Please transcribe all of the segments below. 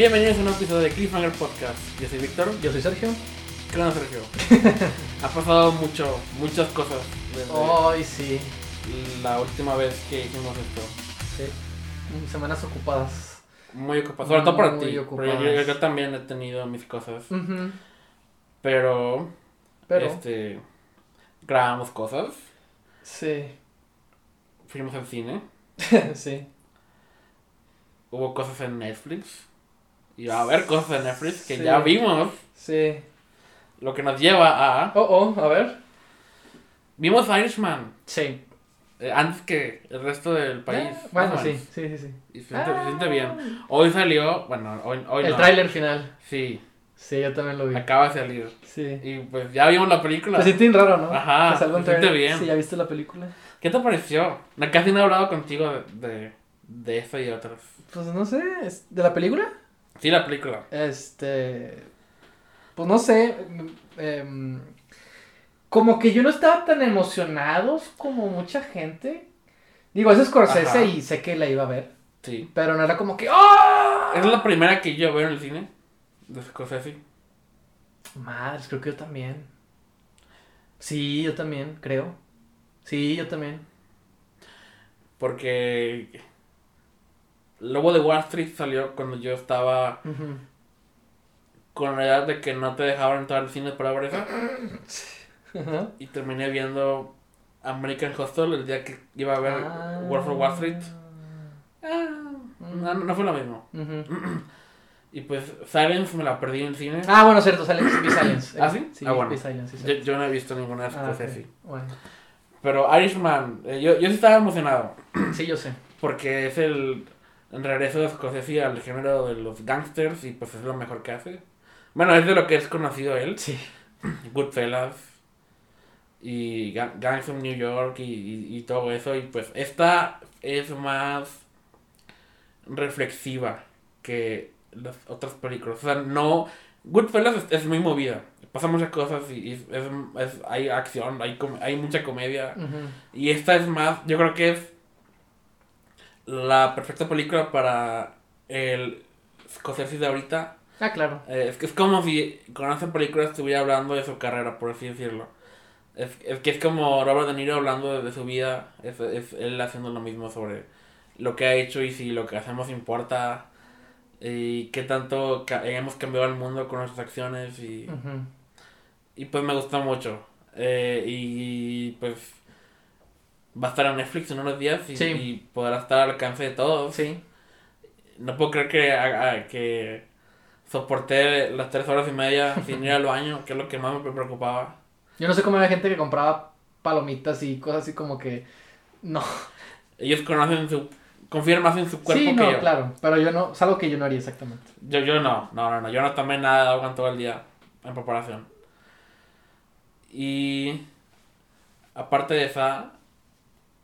Bienvenidos a un episodio de Cliffhanger Podcast. Yo soy Víctor. Yo soy Sergio. ¿Qué onda, Sergio? ha pasado mucho, muchas cosas desde sí. la última vez que hicimos esto. Sí. Semanas ocupadas. Muy ocupadas, sobre todo para Muy ti. ocupadas. Pero yo, yo también he tenido mis cosas. Ujú. Pero, Pero. este, grabamos cosas, Sí. fuimos al cine, sí. hubo cosas en Netflix. Y va a haber cosas en Netflix que Sí. ya vimos. Sí. Lo que nos lleva a. Oh, oh, a ver. Vimos Irishman Sí. eh, antes que el resto del país. Ah, bueno, más o sí, sí, sí, sí. Y se siente, se siente bien. Hoy salió, bueno, hoy, hoy El no. tráiler final. Sí, Sí, yo también lo vi. acaba de salir. Sí. Y pues ya vimos la película. Se siente raro, ¿no? Ajá, se siente tráiler. bien. Sí, ¿ya viste la película? ¿Qué te pareció? Casi no he hablado contigo de, de, de eso y otras. Pues no sé, ¿es ¿de la película? Sí, la película. Este. Pues no sé. em, como que yo no estaba tan emocionado como mucha gente. Digo, es Scorsese Ajá. y sé que la iba a ver. Sí. Pero no era como que. ¡Oh! Es la primera que yo veo en el cine. De Scorsese. Madres, creo que yo también. Sí, yo también, creo. Sí, yo también. Porque. Lobo de Wall Street salió cuando yo estaba con la edad de que no te dejaban entrar al cine para ver eso. Y terminé viendo American Hustle el día que iba a ver Ah. Wolf of Wall Street. Ah, no, no fue lo mismo. Y pues Silence me la perdí en el cine. Ah, bueno, cierto, Silence, vi Silence. ¿Ah, sí? Sí, Ah, bueno. vi Silence, sí, Yo, no he visto ninguna de Ah, ok. Scorsese. Bueno, Pero Irishman, eh, yo, yo sí estaba emocionado. sí, yo sé. Porque es el regreso de Scorsese al género de los gangsters y pues es lo mejor que hace. Bueno, es de lo que es conocido él. Sí. Goodfellas y Ga- Gangs of New York y, y- y todo eso. Y pues esta es más reflexiva que las otras películas. O sea, no... Goodfellas es, es muy movida. Pasan muchas cosas y, y es, es- hay acción, hay, com- hay mucha comedia. Ujú. Y esta es más, yo creo que es la perfecta película para el Scorsese de ahorita. Ah, claro. Eh, es que es como si con esa película estuviera hablando de su carrera, por así decirlo. Es, es que es como Robert De Niro hablando de, su vida, es, es él haciendo lo mismo sobre lo que ha hecho y si lo que hacemos importa y qué tanto ca- hemos cambiado el mundo con nuestras acciones y, Ujú. y pues me gustó mucho. Eh, y pues va a estar en Netflix en unos días y, Sí. y podrá estar al alcance de todos. Sí. No puedo creer que, haga- que soporté las tres horas y media sin ir al baño, que es lo que más me preocupaba. Yo no sé cómo había gente que compraba palomitas y cosas así como que. No. Ellos conocen su... confían más en su cuerpo Sí, que no, yo. claro. Pero yo no. Es algo que yo no haría exactamente. yo. Yo no, no, no, no. Yo no tomé nada de agua en todo el día en preparación. Y... Aparte de esa...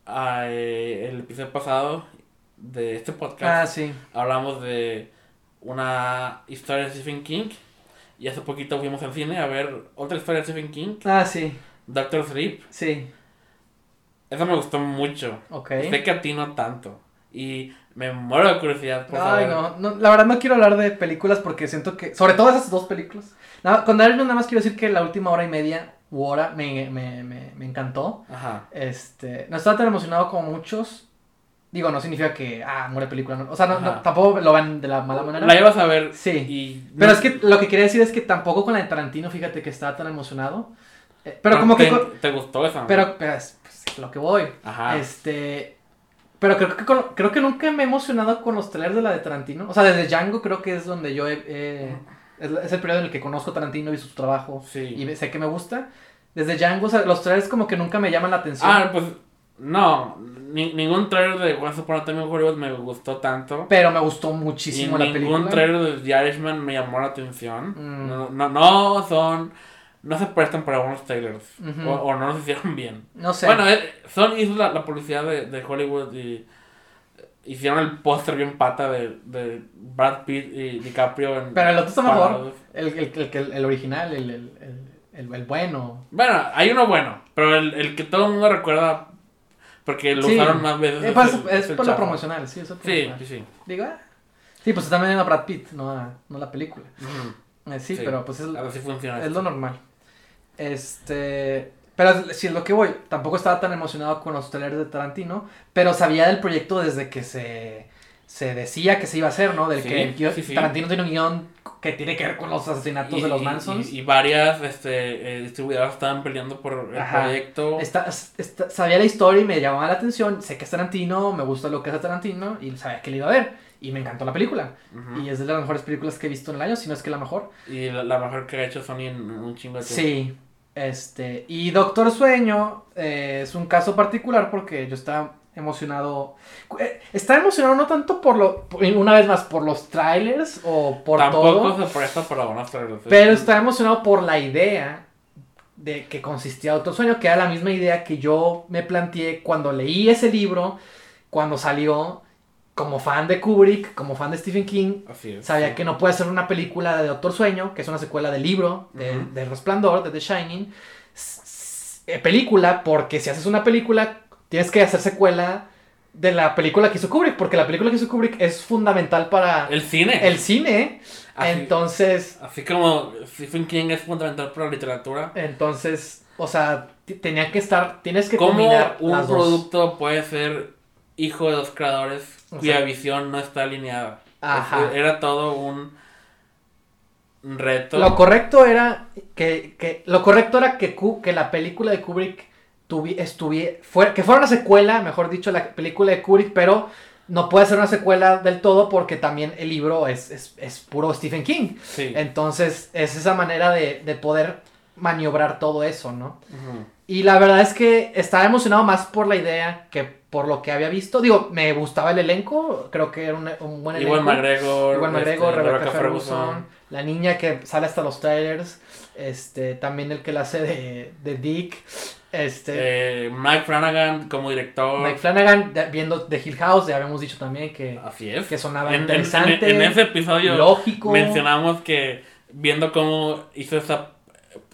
ah, eh, el episodio pasado de este podcast... Ah, sí. hablamos de una historia de Stephen King. Y hace poquito fuimos al cine a ver otra historia de Stephen King, Ah, sí. Doctor Sleep. Sí. Esa me gustó mucho. Ok. Sé que a ti no tanto. Y me muero de curiosidad por Ay, no, no, la verdad no quiero hablar de películas porque siento que, sobre todo esas dos películas. Nada, con Irishman nada más quiero decir que la última hora y media u hora me, me, me, me encantó. Ajá. Este, no estaba tan emocionado como muchos. Digo, no significa que, ah, muere película. no. O sea, no, no, tampoco lo van de la mala manera. La ibas a ver. Sí. Y Pero es que lo que quería decir es que tampoco con la de Tarantino, fíjate que estaba tan emocionado. Eh, pero como que... te, gustó esa. Pero, pero es pues, lo que voy. Ajá. Este. Pero creo que, con- creo que nunca me he emocionado con los trailers de la de Tarantino. O sea, desde Django creo que es donde yo he. he- es, es el periodo en el que conozco a Tarantino y su trabajo. Sí. Y sé que me gusta. Desde Django, o sea, los trailers como que nunca me llaman la atención. Ah, pues. No. ni- ningún trailer de Once Upon a Time in Hollywood me gustó tanto. pero me gustó muchísimo la ningún película. trailer de The Irishman me llamó la atención. Mm. No, no, no son. No se prestan para buenos trailers. O no los hicieron bien. No sé. Bueno, eh, Son hizo la, la publicidad de, de Hollywood y hicieron el póster bien pata de, de Brad Pitt y DiCaprio. En, pero el otro está mejor. El, el, el, el- original, el, bueno. Bueno, hay uno bueno, pero el, que todo el mundo recuerda porque lo Sí. usaron más veces. Eh, es pues, es es por lo promocional, sí, eso Sí, sí, sí. Digo, ah. Sí, pues está vendiendo a Brad Pitt, no, a- no la película. Eh, sí, Sí. pero pues es, si funciona. es esto. lo normal. Este. Pero si es lo que voy, tampoco estaba tan emocionado con los trailers de Tarantino, pero sabía del proyecto desde que se, se decía que se iba a hacer, ¿no? Del Sí, que sí, sí. Tarantino tiene un guion que tiene que ver con los asesinatos Y- de los Mansons. Y, y varias este, eh, distribuidoras estaban peleando por el Ajá. proyecto. Sabía la historia y me llamaba la atención. Sé que es Tarantino, me gusta lo que hace Tarantino y sabía que le iba a ver. Y me encantó la película. Ujú. Y es de las mejores películas que he visto en el año, si no es que la mejor. Y la, la mejor que ha hecho Sony en un chingo de tiempo. Sí. Este, y Doctor Sueño eh, es un caso particular porque yo estaba emocionado. eh, Estaba emocionado no tanto por lo, por- una vez más, por los trailers o por Tampoco todo, se presta para buenas trailers. pero estaba emocionado por la idea de que consistía Doctor Sueño, que era la misma idea que yo me planteé cuando leí ese libro, cuando salió, como fan de Kubrick, como fan de Stephen King, es. Sabía que no puede ser una película de Doctor Sueño, que es una secuela del libro de, Resplandor, de The Shining. eh, película, porque si haces una película, tienes que hacer secuela de la película que hizo Kubrick, porque la película que hizo Kubrick es fundamental para El cine. el cine. Así- Entonces, Así como Stephen King es fundamental para la literatura. entonces, o sea, tenía que estar, tienes que ¿Cómo combinar un las dos. producto puede ser hijo de dos creadores O cuya sea- visión no está alineada? Ajá. Era todo un reto. Lo correcto era que, que lo correcto era que, que la película de Kubrick tuvi, estuvie- fuera, que fuera una secuela, mejor dicho, la película de Kubrick, pero no puede ser una secuela del todo porque también el libro es, es, es puro Stephen King. Sí. Entonces es esa manera de, de poder maniobrar todo eso, ¿no? Y la verdad es que estaba emocionado más por la idea que por lo que había visto. Digo, me gustaba el elenco, creo que era un, un buen elenco. Igual McGregor. Igual McGregor, este, Rebecca Ferguson, la niña que sale hasta los trailers, este, también el que la hace de, de Dick, este, Eh, Mike Flanagan como director. Mike Flanagan de- viendo The Hill House, ya habíamos dicho también que, es. que sonaba En- en- interesante, En, en ese episodio lógico, mencionamos que viendo cómo hizo esa,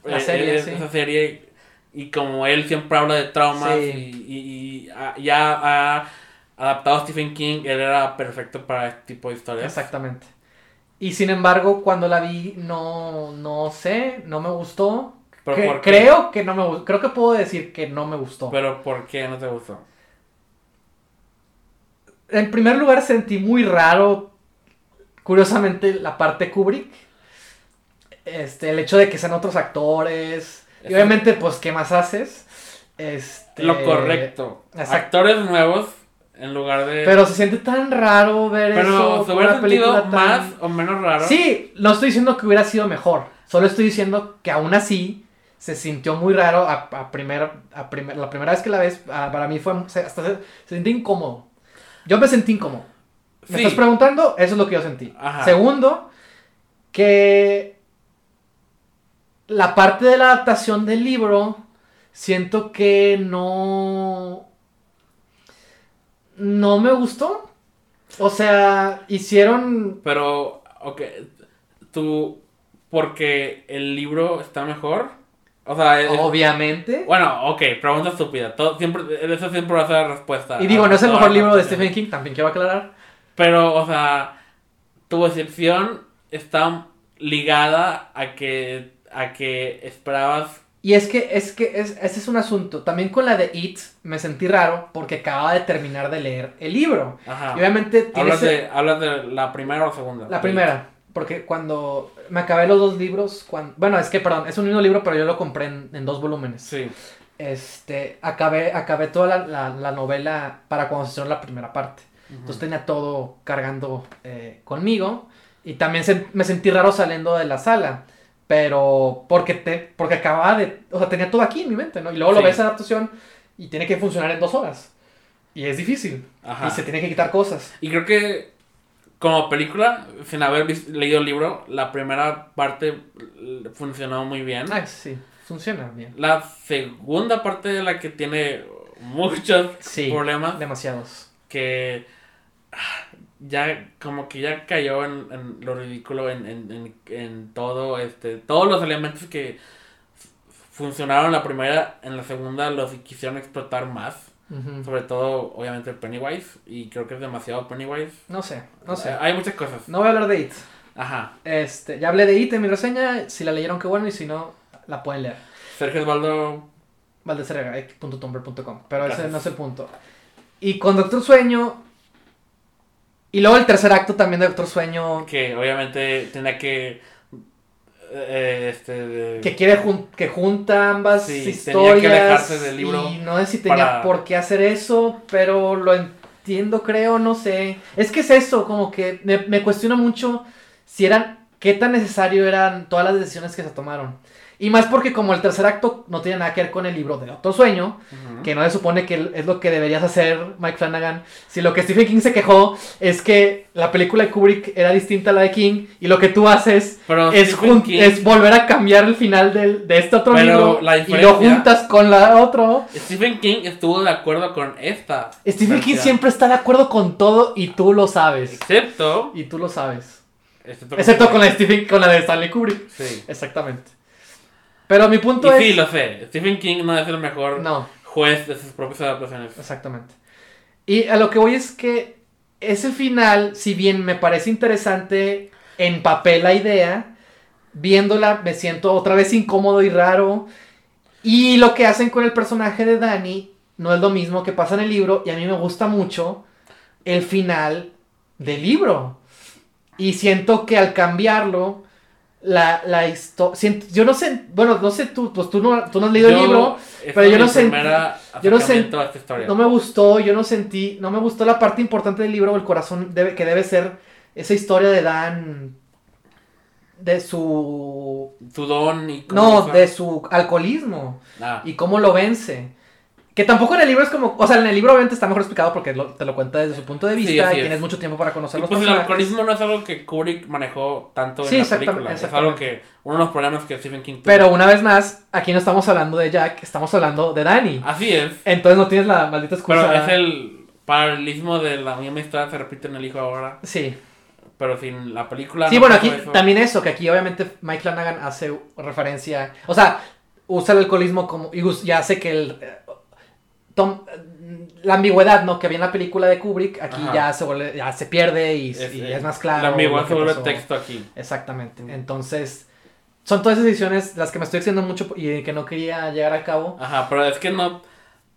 La eh, serie, eh, sí. esa serie y como él siempre habla de traumas Sí. y, y- y, ya ha adaptado a Stephen King, él era perfecto para este tipo de historias. exactamente. Y sin embargo, cuando la vi, no, no sé, no me gustó. Pero Que- ¿por qué? creo que no me gustó. Creo que puedo decir que no me gustó. Pero ¿por qué no te gustó? En primer lugar, sentí muy raro, curiosamente, la parte Kubrick. Este, el hecho de que sean otros actores. Y obviamente, pues, ¿qué más haces? Este, Lo correcto. exacto. Actores nuevos en lugar de... Pero se siente tan raro ver Pero eso. hubiera una película tan- más o menos raro. Sí, no estoy diciendo que hubiera sido mejor. Solo estoy diciendo que aún así se sintió muy raro a, a primer, a primer- la primera vez que la ves. a- para mí fue se- hasta se, se sintió incómodo. Yo me sentí incómodo. ¿Me Sí. estás preguntando? Eso es lo que yo sentí. Ajá. Segundo, que la parte de la adaptación del libro siento que no no me gustó. O sea, hicieron Pero, ok, tú, porque el libro está mejor. O sea, es- obviamente. bueno, ok, pregunta estúpida. Todo, siempre, eso siempre va a ser la respuesta. Y digo, no es el mejor libro de. Stephen King, también quiero aclarar. Pero, o sea, tu excepción está ligada a que, a que esperabas. Y es que, es que, es, ese es un asunto. También con la de It me sentí raro porque acababa de terminar de leer el libro. Ajá. Y obviamente tiene Hablas de, hablas de la primera o segunda. La primera, porque cuando me acabé los dos libros, cuando, bueno, es que, perdón, es un mismo libro, pero yo lo compré en, en dos volúmenes. Sí. Este, acabé, acabé toda la, la- la novela para cuando se estrenó la primera parte. Entonces tenía todo cargando eh, conmigo. Y también se- me sentí raro saliendo de la sala. Pero porque, te, porque acababa de... O sea, tenía todo aquí en mi mente, ¿no? Y luego lo Sí. ves adaptación y tiene que funcionar en dos horas. Y es difícil. Ajá. Y se tiene que quitar cosas. Y creo que como película, sin haber leído el libro, la primera parte funcionó muy bien. Ah, sí, funciona bien. La segunda parte de la que tiene muchos Sí, problemas demasiados. que ah, ya como que ya cayó en, en lo ridículo en, en, en, en todo este todos los elementos que funcionaron en la primera en la segunda los quisieron explotar más. Sobre todo, obviamente, Pennywise. Y creo que es demasiado Pennywise. No sé, no sé. Eh, hay muchas cosas. No voy a hablar de It. Ajá. Este, ya hablé de It en mi reseña. Si la leyeron, qué bueno. Y si no, la pueden leer. Sergio Osvaldo. valdeserrega.tumblr.com. Pero ese no es el punto. Y con Doctor Sueño. Y luego el tercer acto también de Doctor Sueño. Que obviamente tenía que. eh, este. Que quiere jun- que junta ambas Sí, tenía que historias. alejarse del libro y no sé si tenía para- por qué hacer eso, pero lo entiendo, creo, no sé. Es que es eso, como que me, me cuestiona mucho si eran. qué tan necesario eran todas las decisiones que se tomaron. Y más porque como el tercer acto no tiene nada que ver con el libro de Doctor Sueño, que no se supone que es lo que deberías hacer Mike Flanagan. Si lo que Stephen King se quejó es que la película de Kubrick era distinta a la de King y lo que tú haces Pero es, King- es volver a cambiar el final del- de este otro Pero libro la y lo juntas con la otro. Stephen King estuvo de acuerdo con esta. Stephen King siempre está de acuerdo con todo y tú lo sabes. Excepto. Y tú lo sabes. Excepto, Excepto con la de Stephen, con la de Stanley Kubrick. Sí. Exactamente. Pero mi punto Y es. sí, lo sé. Stephen King no es el mejor No. juez de sus propias adaptaciones. Exactamente. Y a lo que voy es que ese final, si bien me parece interesante en papel la idea, viéndola me siento otra vez incómodo y raro. Y lo que hacen con el personaje de Danny no es lo mismo que pasa en el libro y a mí me gusta mucho el final del libro. Y siento que al cambiarlo, la, la historia... Yo no sé, bueno, no sé tú, pues tú no, tú no has leído el Yo- libro. es pero yo no sentí- primera yo no acercamiento sent- a esta historia. No me gustó, yo no sentí, no me gustó la parte importante del libro, el corazón debe, que debe ser esa historia de Dan, de su, Tu don y no, de su alcoholismo Ah, y cómo lo vence. Que tampoco en el libro es como, o sea, en el libro obviamente está mejor explicado porque lo- te lo cuenta desde su punto de Sí, vista así y es. tienes mucho tiempo para conocer y los pues el personajes. alcoholismo no es algo que Kubrick manejó tanto Sí, en la película. Es algo que uno de los problemas que Stephen King tuvo. Pero una vez más, aquí no estamos hablando de Jack, estamos hablando de Danny. Así es. Entonces no tienes la maldita excusa. Pero es el paralelismo de la misma historia se repite en el hijo ahora. Sí. Pero sin la película. Sí, no bueno, aquí eso. también eso, que aquí obviamente Mike Flanagan hace referencia, o sea, usa el alcoholismo como, y ya hace que el, tom- la ambigüedad, ¿no? Que había en la película de Kubrick, aquí Ajá. ya se vuelve, ya se pierde y, Es, y eh, es más claro. La ambigüedad se vuelve texto aquí. Exactamente, entonces, son todas esas decisiones las que me estoy haciendo mucho y que no quería llegar a cabo. Ajá, pero es que no.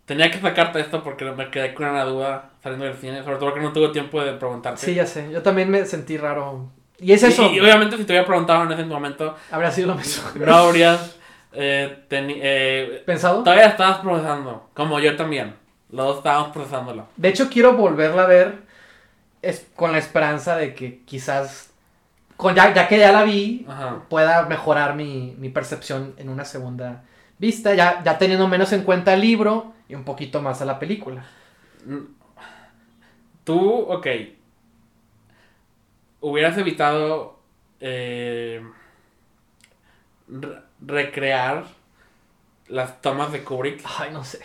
Tenía que sacarte esto porque me quedé con una duda saliendo del cine. Sobre todo porque no tuve tiempo de preguntarte. Sí, ya sé, yo también me sentí raro. Y es eso, Y, y obviamente, si te hubiera preguntado en ese momento, habría sido lo mismo. no habrías. Eh, eh, ¿Pensado? todavía estabas procesando. Como yo también. Los dos estábamos procesándolo. De hecho, quiero volverla a ver es, con la esperanza de que quizás, con ya, ya que ya la vi, Ajá. pueda mejorar mi, mi percepción en una segunda vista, ya, ya teniendo menos en cuenta el libro y un poquito más a la película. Tú, ok. Hubieras evitado eh, recrear las tomas de Kubrick. Ay, no sé.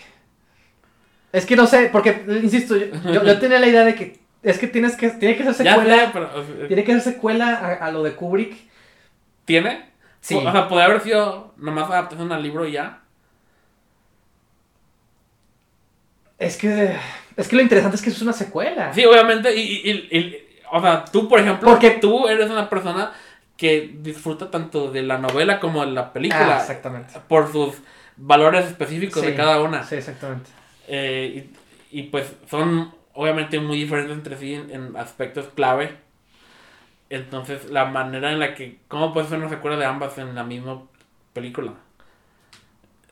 Es que no sé, porque, insisto, yo, yo- yo tenía la idea de que es que tienes que, tiene que ser secuela, sé, pero. o sea, tiene que ser secuela a, a lo de Kubrick. ¿Tiene? Sí. O sea, podría haber sido nomás adaptación al libro y ya. Es que, es que lo interesante es que es una secuela. Sí, obviamente. Y, y- y- y- o sea, tú, por ejemplo, Porque- tú eres una persona que disfruta tanto de la novela como de la Ah, película. exactamente. por sus valores específicos de cada una. Sí, exactamente. Eh, y, y, pues son obviamente muy diferentes entre sí en, en aspectos clave. Entonces, la manera en la que. ¿Cómo puede ser una secuela de ambas en la misma película?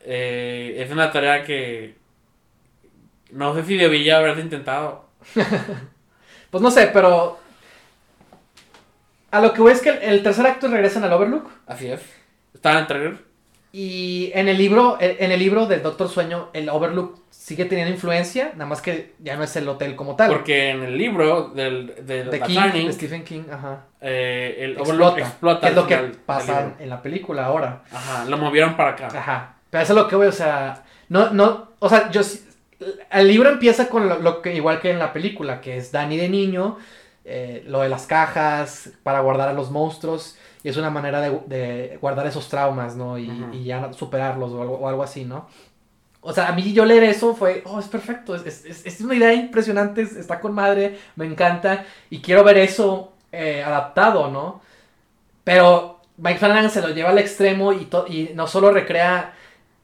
Eh, es una tarea que. No sé si debía haberse intentado. Pues no sé, pero. A lo que voy es que el, el tercer acto regresan al Overlook. Así es. Estaba en el trailer. Y en el libro, en el libro del Doctor Sueño, el Overlook sigue teniendo influencia, nada más que ya no es el hotel como tal. Porque en el libro del, de, de The King, Shining, de Stephen King, ajá. eh, el Overlook Explota. que es lo que pasa en la película ahora. Ajá, lo movieron para acá. Ajá. Pero eso es lo que voy, o sea. No, no. O sea, yo. El libro empieza con lo, lo que, igual que en la película, que es Danny de niño, eh, lo de las cajas para guardar a los monstruos. Y es una manera de, de guardar esos traumas, ¿no? Y, ya superarlos o algo, o algo así, ¿no? O sea, a mí yo leer eso fue, oh, es perfecto, es, es- es- una idea impresionante, es- está con madre, me encanta, y quiero ver eso eh, adaptado, ¿no? Pero Mike Flanagan se lo lleva al extremo y, y no solo recrea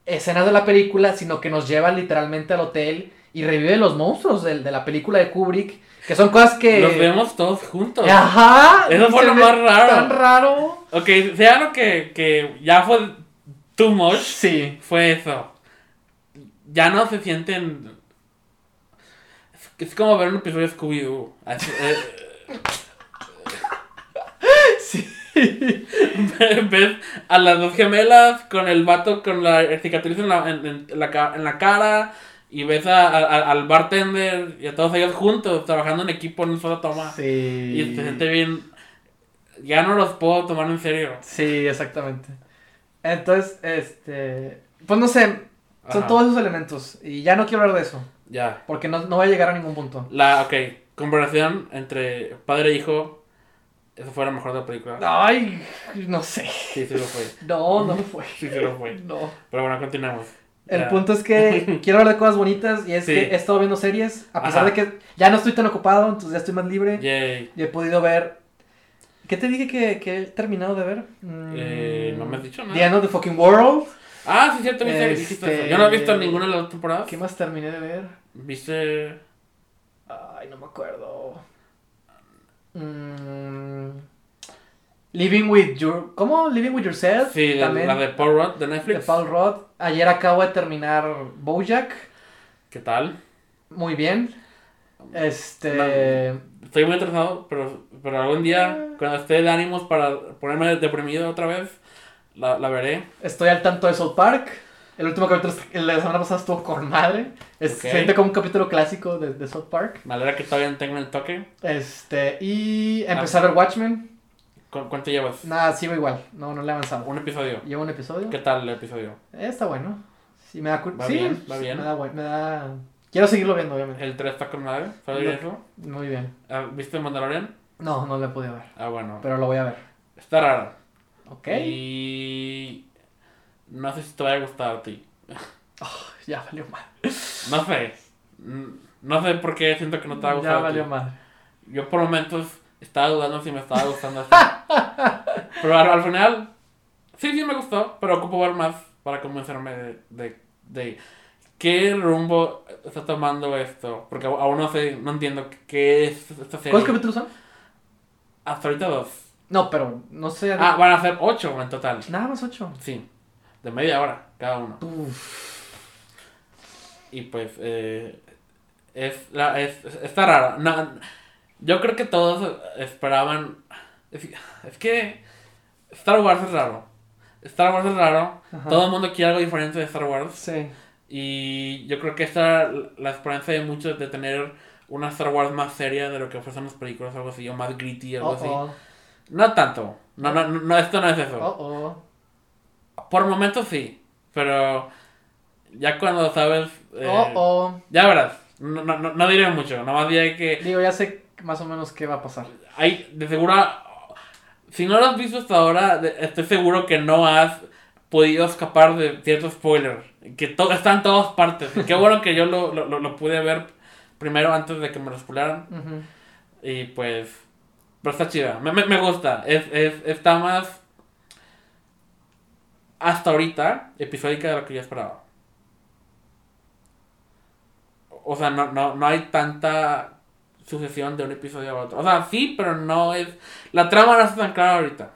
escenas de la película, sino que nos lleva literalmente al hotel y revive los monstruos de, la película de Kubrick, que son cosas que... Los vemos todos juntos. Ajá. Eso fue lo más raro. Tan raro. Ok, sea lo que, que ya fue too much, Sí. fue eso. Ya no se sienten. Es, es como ver un episodio de Scooby-Doo. Eh, Sí. ves a las dos gemelas con el vato con la cicatriz en la, en, en la, ca- en la cara. Y ves a- a- al bartender y a todos ellos juntos trabajando en equipo en una sola toma. Sí. Y se siente bien. Ya no los puedo tomar en serio. Sí, exactamente. Entonces, este. Pues no sé. Son Ajá. todos esos elementos. Y ya no quiero hablar de eso. Ya. Porque no, no va a llegar a ningún punto. La, ok, comparación entre padre e hijo. Eso fue lo mejor de la película. Ay, no sé. Sí, sí lo fue. No, no fue. Sí, sí lo fue. No. Pero bueno, continuemos. El punto es que quiero hablar de cosas bonitas y es Sí. que he estado viendo series. A pesar Ajá. de que ya no estoy tan ocupado, entonces ya estoy más libre. Yay. Y he podido ver. ¿Qué te dije que, que he terminado de ver? Mm, Eh, no me has dicho nada. The End of the Fucking World. Ah, sí, cierto, viste, Este- dijiste eso. Yo no he visto ninguna de las dos temporadas. ¿Qué más terminé de ver? ¿Viste? Ay, no me acuerdo. Mm, Living with Your... ¿Cómo? Living with Yourself. Sí, de- También. la de Paul Rudd de de Netflix. Paul Rudd. Ayer acabo de terminar Bojack. ¿Qué tal? Muy bien. Este... Estoy muy interesado, pero, pero algún día, cuando esté de ánimos para ponerme deprimido otra vez, la, la veré. Estoy al tanto de South Park. El último capítulo, de la semana pasada estuvo con madre. Es. Se siente como un capítulo clásico de, de South Park. Me alegra que todavía no tengan el toque. Este, y empecé Ah. a ver Watchmen. ¿Cu- ¿Cuánto llevas? Nada, sigo igual. No, no le he avanzado. Un episodio. Llevo un episodio. ¿Qué tal el episodio? Eh, está bueno. Sí, me da Va sí, bien, va bien. Me da, me da... Quiero seguirlo viendo, obviamente. El 3 está con madre. ¿Sabes No. eso? Muy bien. Ah, ¿Viste Mandalorian? No, no lo he podido ver. Ah, bueno. Pero lo voy a ver. Está raro. Ok. Y. No sé si te vaya a gustar a ti. Ya valió mal. No sé. No sé por qué siento que no te va a gustar. Ya a ti. valió mal. Yo por momentos estaba dudando si me estaba gustando así. pero al, al final, sí, sí me gustó, pero ocupo ver más para convencerme de, de, de qué rumbo está tomando esto. Porque aún aún no sé, no entiendo qué es esta serie. ¿Cuántos capítulos son? Hasta ahorita dos. No, pero no sé. Ah, van a ser ocho en total. Nada más ocho. Sí, de media hora cada uno. Uf. Y pues, eh, es, la, es, está raro. No, yo creo que todos esperaban. Es, que Star Wars es raro. Star Wars es raro. Ajá. Todo el mundo quiere algo diferente de Star Wars. Sí. Y yo creo que esta era la esperanza de muchos de tener una Star Wars más seria de lo que fueron las películas, algo así, o más gritty, algo Oh, así. No tanto. No, no, no, esto no es eso. Oh, oh. Por momentos sí, pero ya cuando sabes. eh, Oh, oh. Ya verás. No, no, no, no diré mucho, nomás diré que Digo, ya sé más o menos qué va a pasar. hay, de seguro, si no lo has visto hasta ahora, estoy seguro que no has podido escapar de ciertos spoilers, que to- están en todas partes. Qué bueno que yo lo, lo, lo- pude ver primero antes de que me lo spoilaran. Ujú. Y pues, pero está chida, me, me, me gusta, es, es, está más, hasta ahorita, episódica de lo que yo esperaba. O sea, no, no, no hay tanta sucesión de un episodio a otro. O sea, sí, pero no es... La trama no está tan clara ahorita.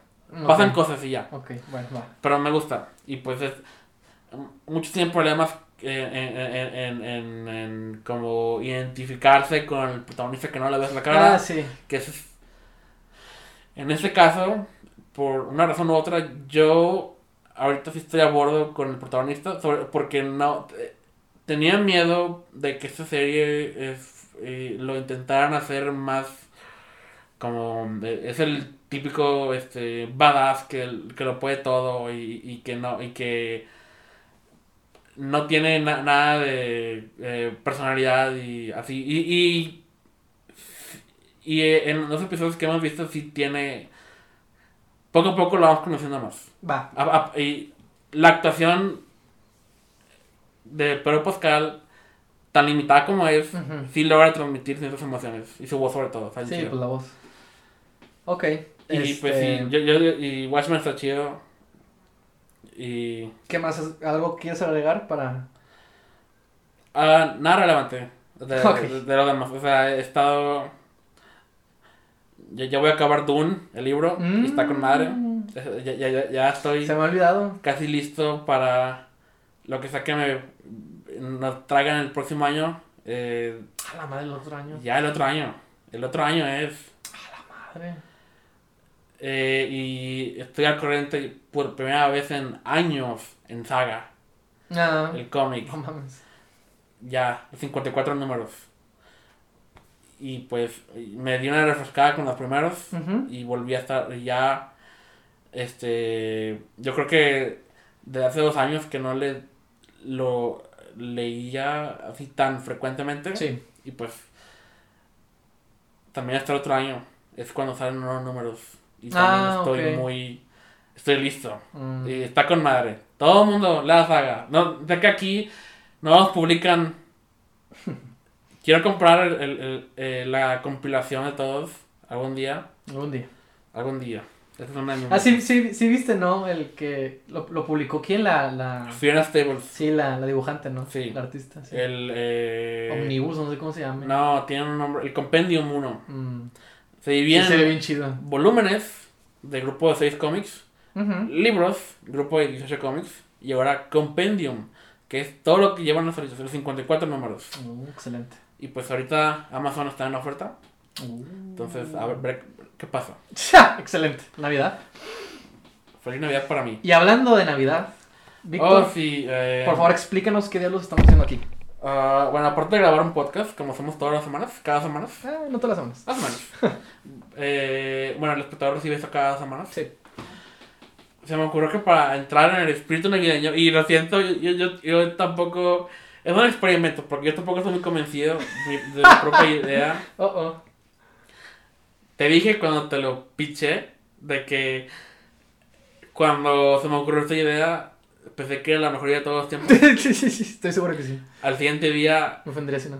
Pasan Ok. cosas y ya. Ok, bueno, va. Pero me gusta. Y pues es... Muchos tienen problemas eh, en, en, en, en, en como identificarse con el protagonista que no le ves la cara. Ah, sí. Que es... En este caso, por una razón u otra, yo ahorita sí estoy a bordo con el protagonista. sobre- porque no... eh, Tenía miedo de que esta serie es, eh, lo intentaran hacer más como eh, es el típico este badass que, que lo puede todo y, y que no y que no tiene na- nada de eh, personalidad y así y, y y eh, en los episodios que hemos visto sí tiene poco a poco lo vamos conociendo más Va. A- a- y la actuación de Pedro Pascal, tan limitada como es, Ujú. sí logra transmitir ciertas emociones. Y su voz sobre todo. Sí, chido. pues la voz. Ok. Y pues este, sí, yo, yo, y Watchmen está chido. Y... ¿Qué más? ¿Algo quieres agregar para...? ah, nada relevante de, Ok. de, de lo demás. O sea, he estado... Ya, ya voy a acabar Dune, el libro. y está con madre. Mm, ya, ya, ya estoy Se me ha olvidado. casi listo para lo que sea que me nos traigan el próximo año. Eh, A la madre del otro año. ya el otro año. El otro año es... Madre. eh, y estoy al corriente por primera vez en años en Saga, Ah, el cómic. no mames. Ya, los 54 números. Y pues me di una refrescada con los primeros y volví a estar ya. Este. Yo creo que de hace dos años que no le lo leía así tan frecuentemente. Sí. Y pues. También hasta el otro año es cuando salen nuevos números. Y también Ah, estoy muy. Estoy listo. Mm. Y está con madre. Todo el mundo la saga. No, sé que aquí no nos publican. Quiero comprar el- el- el- eh, la compilación de todos algún día. Algún día. Algún día. Es Ah, sí, sí, sí viste, ¿no? El que lo, lo publicó. ¿Quién? La, la... Fiona Stables. Sí, la, la dibujante, ¿no? Sí. La artista, sí. El. Eh, Omnibus, no sé cómo se llama. No, tiene un nombre. El Compendium 1. Mm. Se Sí, divide se ve en bien chido. volúmenes de grupo de 6 cómics. Libros, grupo de 18 cómics. Y ahora Compendium. Que es todo lo que llevan los 54 números. Uh, excelente. Y pues ahorita Amazon está en oferta. Entonces, a ver, qué pasa. excelente. Navidad. Feliz Navidad para mí. Y hablando de Navidad, Víctor, Oh, sí. eh, por favor explícanos qué diablos estamos haciendo aquí. ah, bueno, aparte de grabar un podcast, como hacemos todas las semanas, cada semana. Ah, no todas las semanas. Menos. eh, bueno, el espectador recibe esto cada semana. Sí. Se me ocurrió que para entrar en el espíritu navideño, y lo siento, yo, yo, yo, yo tampoco. Es un experimento, porque yo tampoco estoy muy convencido de, de mi propia idea. Oh, oh. Te dije cuando te lo piché de que cuando se me ocurrió esta idea, pensé que era la mejor idea de todos los tiempos. sí, sí, sí, estoy seguro que sí. Al siguiente día, Me ofendería si no.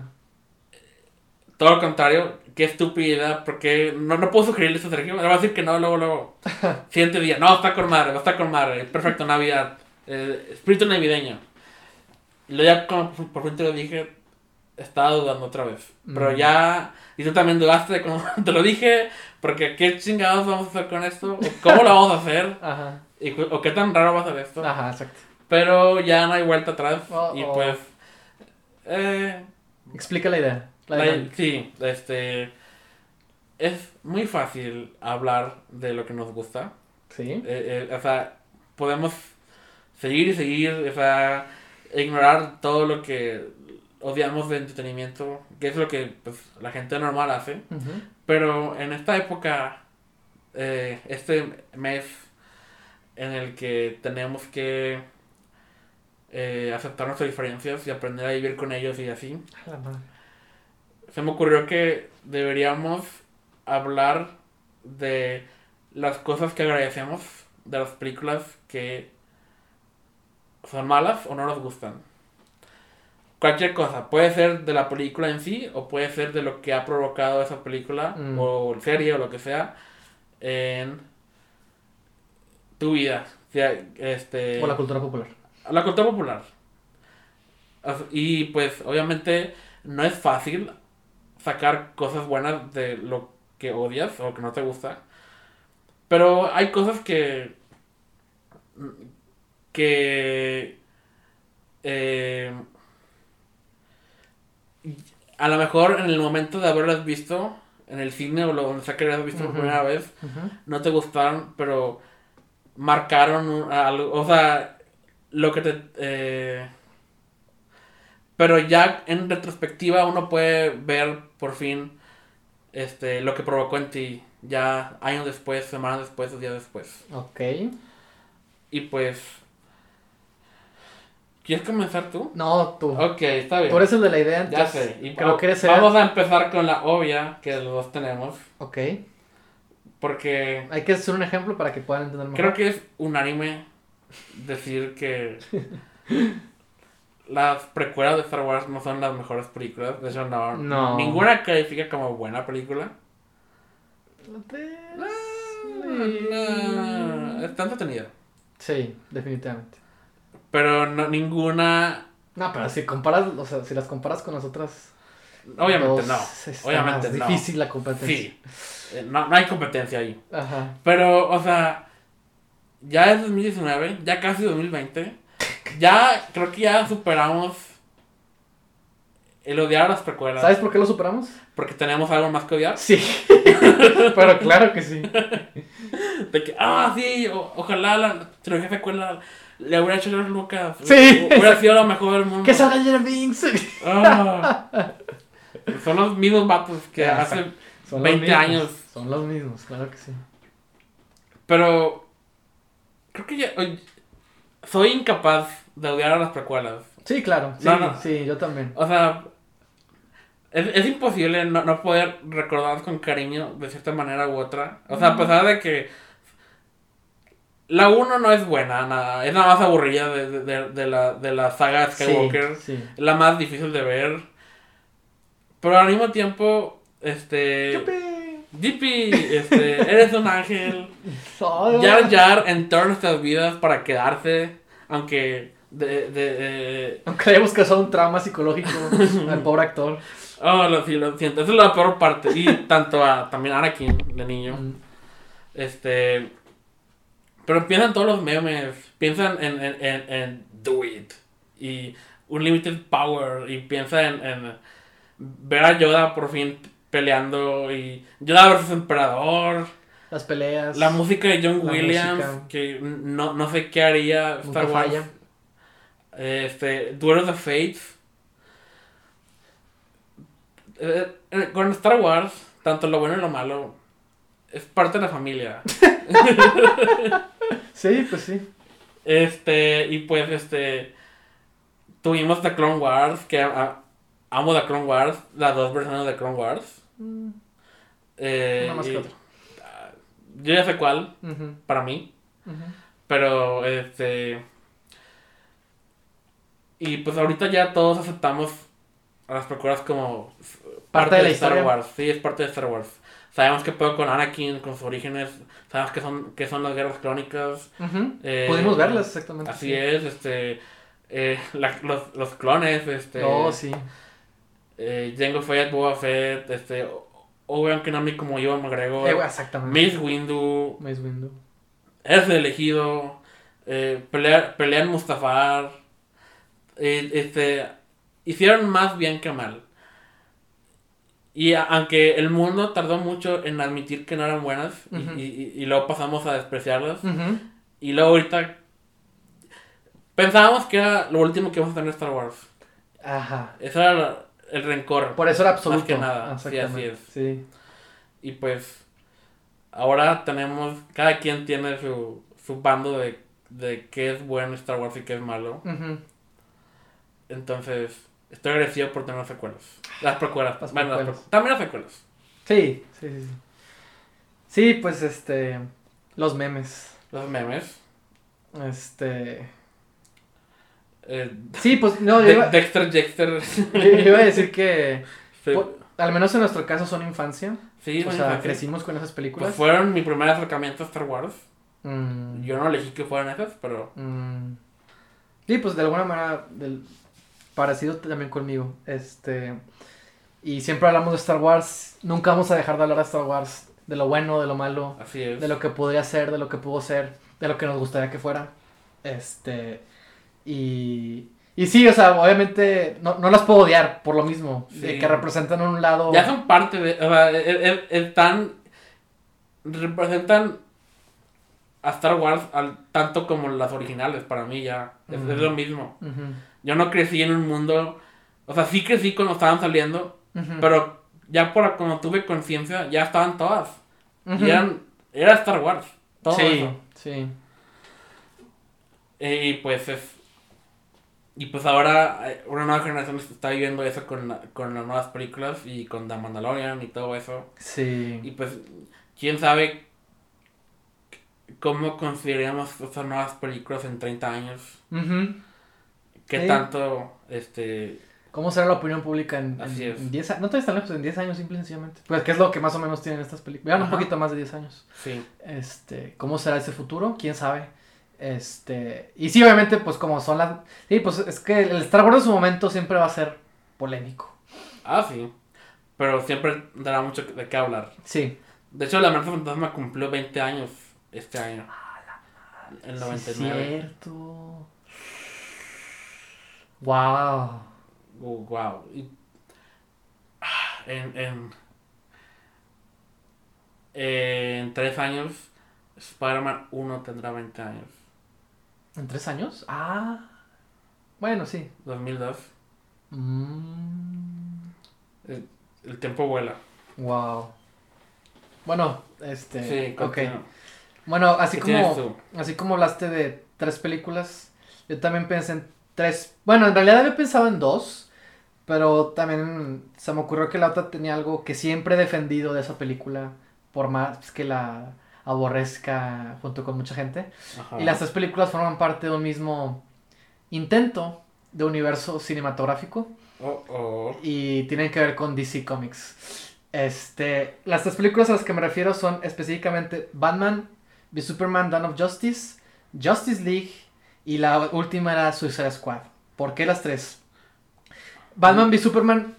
todo lo contrario, qué estúpida porque no, no puedo sugerirle eso a Sergio. Le va a decir que no, luego, luego. Siguiente día, no, está con madre, está con madre, perfecto, Navidad, eh, espíritu navideño. Y luego ya, como por fin te lo dije, estaba dudando otra vez. Pero Mm. ya, y tú también dudaste cuando te lo dije, porque qué chingados vamos a hacer con esto, o cómo lo vamos a hacer, Ajá. y, o qué tan raro va a ser esto. Ajá, exacto. Pero ya no hay vuelta atrás, Oh, y oh. pues, eh, Explica la idea. La la- dinámica. sí, este, es muy fácil hablar de lo que nos gusta. Sí. Eh, eh, o sea, podemos seguir y seguir, o sea, ignorar todo lo que odiamos de entretenimiento, que es lo que pues, la gente normal hace. Pero en esta época, eh, este mes en el que tenemos que eh, aceptar nuestras diferencias y aprender a vivir con ellos y así, A la madre. se me ocurrió que deberíamos hablar de las cosas que agradecemos de las películas que son malas o no nos gustan. Cualquier cosa, puede ser de la película en sí o puede ser de lo que ha provocado esa película Mm. o serie o lo que sea en tu vida. O sea, este, O la cultura popular. la cultura popular. Y pues obviamente no es fácil sacar cosas buenas de lo que odias o que no te gusta. Pero hay cosas que... que... eh, a lo mejor en el momento de haberlas visto en el cine o lo donde sea que hayas visto por Ujú. primera vez, no te gustaron, pero marcaron un- algo, o sea, lo que te... eh, pero ya en retrospectiva uno puede ver por fin este, lo que provocó en ti, ya años después, semanas después, o días después. Ok. Y pues... ¿Quieres comenzar tú? No, tú. Ok, está bien. Tú eres el de la idea, ya entonces sé. Y creo que eres el- vamos a empezar con la obvia que los dos tenemos. Ok. Porque Hay que hacer un ejemplo para que puedan entender mejor. Creo que es unánime decir que las precuelas de Star Wars no son las mejores películas. De hecho, no. No. Ninguna califica como buena película. Pues, No, está entretenida. Sí, definitivamente. Pero no, ninguna. No, pero si comparas, o sea, si las comparas con las otras. Obviamente no. Obviamente no. difícil la competencia. Sí. Eh, No, no hay competencia ahí. Ajá. Pero, o sea, ya es 2019, ya casi 2020. Ya creo que ya superamos el odiar las precuelas. ¿Sabes por qué lo superamos? Porque tenemos algo más que odiar. Sí. pero claro que sí. De que, ah, sí, o- ojalá la trilogía secuela le hubiera hecho George Lucas. Sí. Hubiera sido lo mejor del mundo. Que salga Jeremy Binks. Ah. Son los mismos vatos que hace Son los 20 mismos. años. Son los mismos, claro que sí. Pero creo que ya soy incapaz de odiar a las precuelas. Sí, claro. Sí, No, no. sí, yo también. O sea, es, es imposible no, no poder recordarlos con cariño de cierta manera u otra. O sea, a pesar de que la 1 no es buena, nada, es la más aburrida de, de- de- de la, de la saga Skywalker. Sí, sí. La más difícil de ver. Pero al mismo tiempo, este... ¡Yupi! Dippy, este, eres un ángel. Jar Jar entró en nuestras vidas para quedarse, aunque de, Aunque hayamos causado un trauma psicológico al pobre actor. Oh, lo, sí, lo siento, esa es la peor parte. Y tanto a también Anakin, de niño. Mm. Este. Pero piensan todos los memes. Piensan en, en, en, en Do It. Y Unlimited Power. Y piensa en, en ver a Yoda por fin peleando. Y Yoda versus Emperador. Las peleas. La música de John Williams. música. Que no, no sé qué haría Nunca Star Wars. falla. Este, Duelos de Fates. Eh, eh, con Star Wars, tanto lo bueno y lo malo, es parte de la familia. Sí, pues sí. Este, y pues, este, tuvimos The Clone Wars, que a- amo The Clone Wars, las dos versiones de Clone Wars. Mm, Eh, Una más que otra. ah, Yo ya sé cuál, para mí, pero, este... Y pues ahorita ya todos aceptamos a las precuelas como Parte de la Star historia. Wars. Sí, es parte de Star Wars. Sabemos qué puedo con Anakin, con sus orígenes. Sabemos que son, que son las guerras crónicas. Ujú. Eh, Pudimos verlas exactamente. Así sí. es, este. eh, la- los, los clones, este. Oh, sí. eh, Jango Fett, Boba Fett, este. Obi-Wan Kenobi como Iwan McGregor. Eh, exactamente. Mace Windu. Mace Windu. Eres el elegido. Eh, pelea, pelea en Mustafar. este. Hicieron más bien que mal. Y aunque el mundo tardó mucho en admitir que no eran buenas, y- y, y- y luego pasamos a despreciarlas, y luego ahorita pensábamos que era lo último que íbamos a tener en Star Wars. Ajá. Ese era el rencor. Por eso era absoluto. Más que nada, sí, así es. Sí. Y pues ahora tenemos, cada quien tiene su, su bando de, de qué es bueno Star Wars y qué es malo. Entonces, estoy agradecido por tener secuelas. Las precuelas. Las bueno, las precuelas. también las secuelas. Sí, sí, sí, sí. Pues este. Los memes. Los memes. Este. Eh, Sí, pues no, yo De- iba, Dexter Jexter. yo iba a decir que. Sí, por- al menos en nuestro caso son infancia. sí, o sea, crecimos con esas películas. Pues fueron mi primer acercamiento a Star Wars. Mm, Yo no elegí que fueran esas, pero mm. Sí, pues de alguna manera. Del, parecido también conmigo. Este. Y siempre hablamos de Star Wars. Nunca vamos a dejar de hablar de Star Wars. De lo bueno, de lo malo. así es. de lo que podría ser, de lo que pudo ser, de lo que nos gustaría que fuera. Este. Y. Y sí, o sea, obviamente no, no las puedo odiar por lo mismo. De que representan un lado. Ya son parte de. O sea, están. Representan a Star Wars al, tanto como las originales para mí ya. Es, lo mismo. Ujú, Yo no crecí en un mundo. O sea, sí crecí cuando estaban saliendo. Pero ya por cuando tuve conciencia, ya estaban todas. Y eran. Era Star Wars. Todo sí, eso. sí. Y pues es. Y pues ahora una nueva generación está viviendo eso con, la- con las nuevas películas y con The Mandalorian y todo eso. Sí. Y pues, quién sabe cómo consideramos estas nuevas películas en 30 años. Qué Sí. tanto, este, ¿Cómo será la opinión pública en, en, Así es. en 10 años? No te están lejos, en 10 años, simple y sencillamente. Pues, ¿qué es lo que más o menos tienen estas películas? Ya un poquito más de 10 años. sí. Este, ¿cómo será ese futuro? ¿Quién sabe? Este, y sí, obviamente, pues como son las... Sí, pues es que el Star Wars en su momento siempre va a ser polémico. Ah, sí. Pero siempre dará mucho de qué hablar. Sí. De hecho, la amenaza fantasma cumplió 20 años este año. El Sí, 99. cierto. Wow. Oh, wow. Y- ah, en, en, en tres años, Spider-Man 1 tendrá 20 años. ¿En tres años? Ah. Bueno, sí. 2002. Mm, El, el tiempo vuela. wow. Bueno, este. Sí, ok. Bueno, así ¿Qué tienes como, así como hablaste de tres películas, yo también pensé en tres. Bueno, en realidad había pensado en dos, pero también se me ocurrió que la otra tenía algo que siempre he defendido de esa película, por más que la aborrezca junto con mucha gente. Ajá. Y las tres películas forman parte de un mismo intento de universo cinematográfico Oh, oh. y tienen que ver con DC Comics. Este, las tres películas a las que me refiero son específicamente Batman, The Superman Dawn of Justice, Justice League y la última era Suicide Squad. ¿Por qué las tres? Batman v Superman,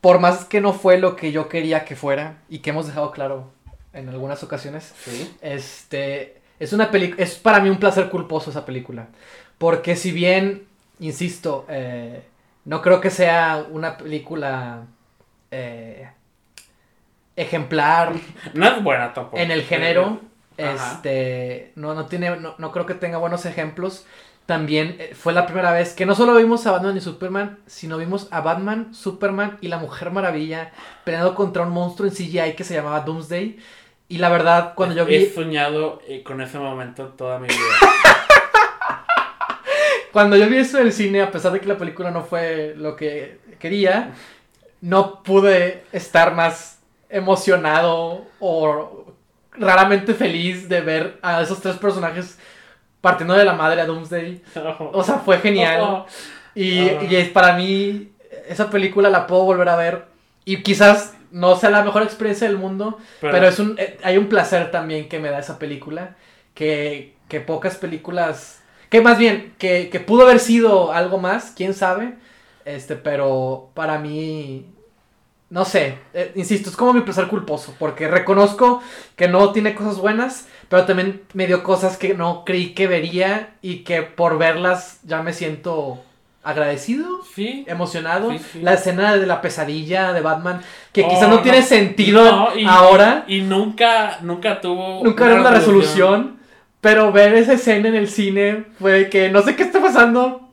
por más que no fue lo que yo quería que fuera y que hemos dejado claro en algunas ocasiones, Sí. este, es una película, es para mí un placer culposo esa película. Porque si bien, insisto, eh, no creo que sea una película eh, ejemplar No es buena tampoco. en el género, Ajá. este, no, no tiene, no, no creo que tenga buenos ejemplos. También eh, fue la primera vez que no solo vimos a Batman y Superman, sino vimos a Batman, Superman y la Mujer Maravilla peleando contra un monstruo en CGI que se llamaba Doomsday. Y la verdad, cuando yo vi... He soñado eh, con ese momento toda mi vida. Cuando yo vi eso en el cine, a pesar de que la película no fue lo que quería, no pude estar más emocionado o raramente feliz de ver a esos tres personajes partiendo de la madre a Doomsday. O sea, fue genial. Y, Ah. y es para mí, esa película la puedo volver a ver. Y quizás no sea la mejor experiencia del mundo, pero, es un, eh, hay un placer también que me da esa película. Que, que pocas películas. Que más bien, que, que pudo haber sido algo más, quién sabe. Este, pero para mí. No sé, eh, insisto, es como mi placer culposo. Porque reconozco que no tiene cosas buenas, pero también me dio cosas que no creí que vería. Y que por verlas ya me siento agradecido Sí. emocionado. Sí, sí. La escena de la pesadilla de Batman, que Oh, quizás no, tiene sentido No, y- ahora, Y nunca, nunca tuvo. nunca era una resolución, pero ver esa escena en el cine fue que no sé qué está pasando,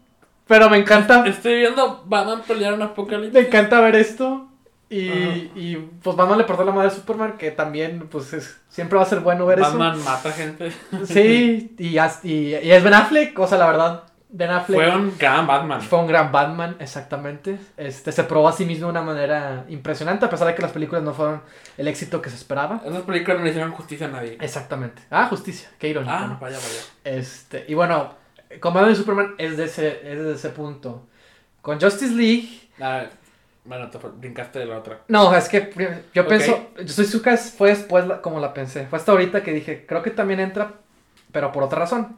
pero me encanta, Estoy viendo Batman pelear en Apocalipsis. me encanta ver esto. Y, y pues Batman le portó la madre a Superman, que también pues es- siempre va a ser bueno ver Batman mata gente. eso. Sí, y, y, y es Ben Affleck, o sea, la verdad, Ben Affleck Fue un gran Batman. Fue un gran Batman, exactamente. Este se probó a sí mismo de una manera impresionante, a pesar de que las películas no fueron el éxito que se esperaba. Esas películas no le hicieron justicia a nadie. Exactamente. Ah, justicia, qué irónico. Ah, ¿no? vaya, vaya. Este, y bueno, con Batman y Superman es de ese, es de ese punto. Con Justice League, Ah, bueno, te brincaste de la otra. no, es que yo pienso, yo soy Suka fue después la- como la pensé. Fue hasta ahorita que dije, creo que también entra, pero por otra razón.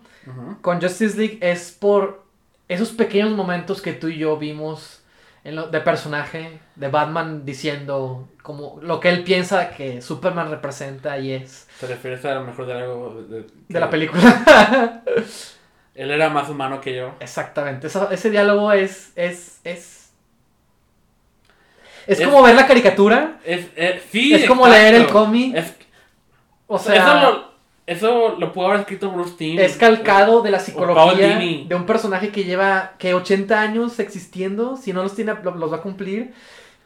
Con Justice League es por esos pequeños momentos que tú y yo vimos en lo- de personaje de Batman diciendo como lo que él piensa que Superman representa y es ¿Te refieres a lo mejor de algo de, de la película. Él era más humano que yo. Exactamente, eso- ese diálogo es es es es Es- como ver la caricatura, Es, eh, sí, es como exacto. leer el cómic, Es- o eso, sea, lo, eso lo pudo haber escrito Bruce Timm. es calcado de la psicología de un personaje que lleva que 80 años existiendo, si no los tiene, lo- los va a cumplir.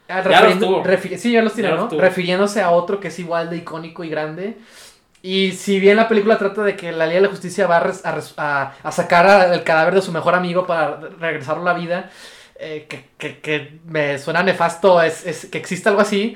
Ah, Ya los sí, ya los tiene, Ya ¿no? Refiriéndose a otro que es igual de icónico y grande. Y si bien la película trata de que la Liga de la Justicia va a, a res- a- a sacar el cadáver de su mejor amigo para regresarlo a la vida, eh, que, que- que me suena nefasto es, es que exista algo así.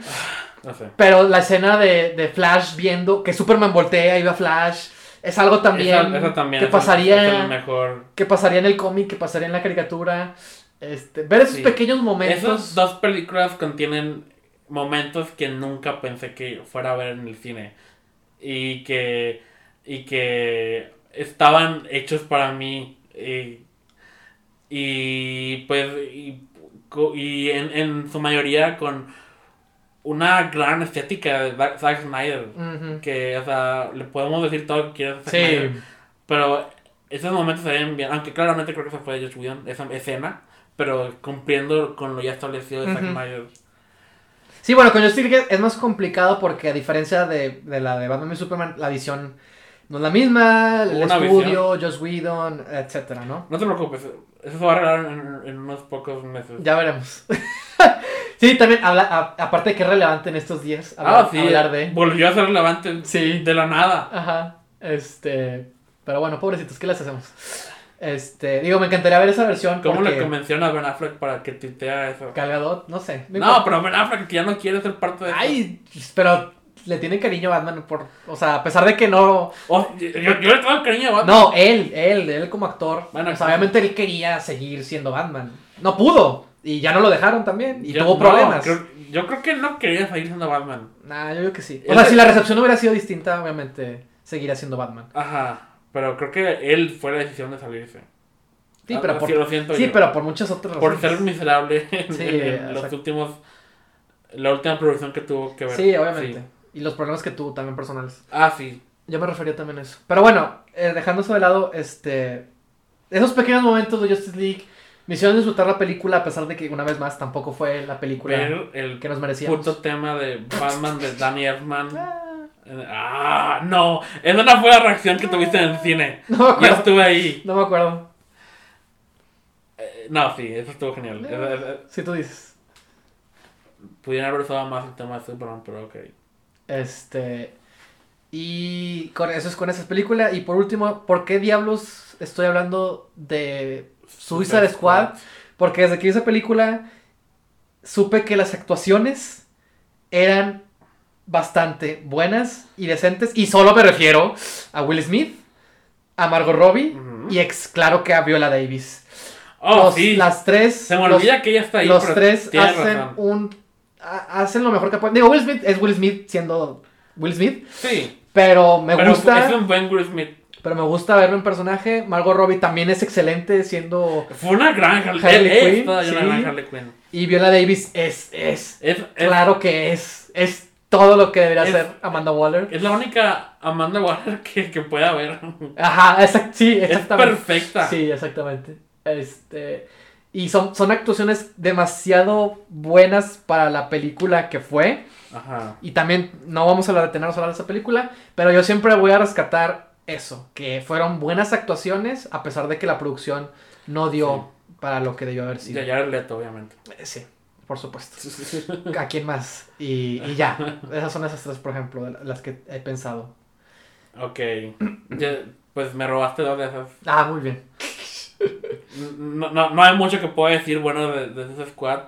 No sé. Pero la escena de, de Flash viendo que Superman voltea y ve a Flash es algo también, Eso- eso también que pasaría mejor. que pasaría en el cómic, que pasaría en la caricatura. Este, ver esos Sí. pequeños momentos. Esas dos películas contienen momentos que nunca pensé que fuera a ver en el cine. Y que. Y que estaban hechos para mí. Y, y pues. Y, y en, en su mayoría con una gran estética de Zack Snyder. Que, o sea, le podemos decir todo lo que quieras. Sí, Snyder, Pero esos momentos se ven bien, aunque claramente creo que se fue de Josh Whedon, esa escena, pero cumpliendo con lo ya establecido de Zack. Snyder. Sí, bueno, con Justice League es más complicado porque a diferencia de, de la de Batman y Superman, la visión no es la misma, el una estudio, Joss Whedon, etcétera, ¿no? No te preocupes, eso se va a arreglar en, en unos pocos meses. Ya veremos. sí, también, habla, a- aparte de que es relevante en estos días hablar, ah, sí, hablar de... volvió a ser relevante Sí. de la nada. Ajá, este... Pero bueno, pobrecitos, ¿qué les hacemos? Este, digo, me encantaría ver esa versión ¿Cómo le convenciona a Ben Affleck para que tuitea eso? Gal Gadot, no sé. No, pero Ben Affleck que ya no quiere ser parte de eso. Ay, pero le tiene cariño a Batman por... O sea, a pesar de que no... Oh, yo, le tengo cariño a Batman. No, él, él, él como actor. Bueno, o sea, sí. obviamente él quería seguir siendo Batman. No pudo. Y ya no lo dejaron también. Y Yo- tuvo no, problemas. creo- yo creo que él no quería seguir siendo Batman. Nah, yo creo que sí. O Él sea, es- si la recepción hubiera sido distinta, obviamente seguiría siendo Batman. Ajá. Pero creo que él fue la decisión de salirse. Sí, Ah, pero por, lo siento sí, yo. pero por muchas otras Por razones. ser miserable en, Sí, en- en los últimos. La última producción que tuvo que ver. Sí, obviamente. Sí. Y los problemas que tuvo también personales. Ah, sí. Yo me refería también a eso. Pero bueno, eh, dejando eso de lado, este. Esos pequeños momentos de Justice League me hicieron disfrutar la película, a pesar de que una vez más tampoco fue la película Ver el que nos merecíamos. puto tema de Batman de Danny Elfman. Ah, Ah, no. Esa no fue la reacción que tuviste en el cine. no me Yo estuve ahí. No me acuerdo. Eh, no, sí, eso estuvo genial. Eh, eh, eh, Si tú dices. Pudieran haber usado más el tema de Superman, pero ok. Este. Y con eso es con esa película. Y por último, ¿por qué diablos estoy hablando de Suicide Squad? Porque desde que vi esa película, supe que las actuaciones eran bastante buenas y decentes. Y solo me refiero a Will Smith, a Margot Robbie y ex, claro que a Viola Davis. Oh, Los- sí. Las tres. Se me los- olvida que ella está ahí. los tres hacen razón. un. Ha- Hacen lo mejor que pueden. Digo, Will Smith es Will Smith siendo Will Smith. Sí. Pero me pero gusta. Es un buen Will Smith. Pero me gusta verlo en personaje. Margot Robbie también es excelente siendo. Fue una gran Harley, Harley es Quinn, todavía una sí. gran Harley Quinn. Y Viola Davis es. Es. Es, es, Claro que es. Es todo lo que debería Es- ser Amanda Waller. es la única Amanda Waller que, que puede haber. Ajá, exact- sí, Es exactamente. perfecta. Sí, exactamente. Este. Y son, son actuaciones demasiado buenas para la película que fue. Ajá. Y también no vamos a detenernos a hablar de esa película, pero yo siempre voy a rescatar eso, que fueron buenas actuaciones a pesar de que la producción no dio para lo que debió haber sido. Ya eres Leto, obviamente. Eh, Sí, por supuesto. ¿A quién más? Y, y ya, esas son esas tres, por ejemplo, de las que he pensado. ok. Pues me robaste dos de esas. Ah, muy bien. No, no, no hay mucho que pueda decir bueno de, de ese squad.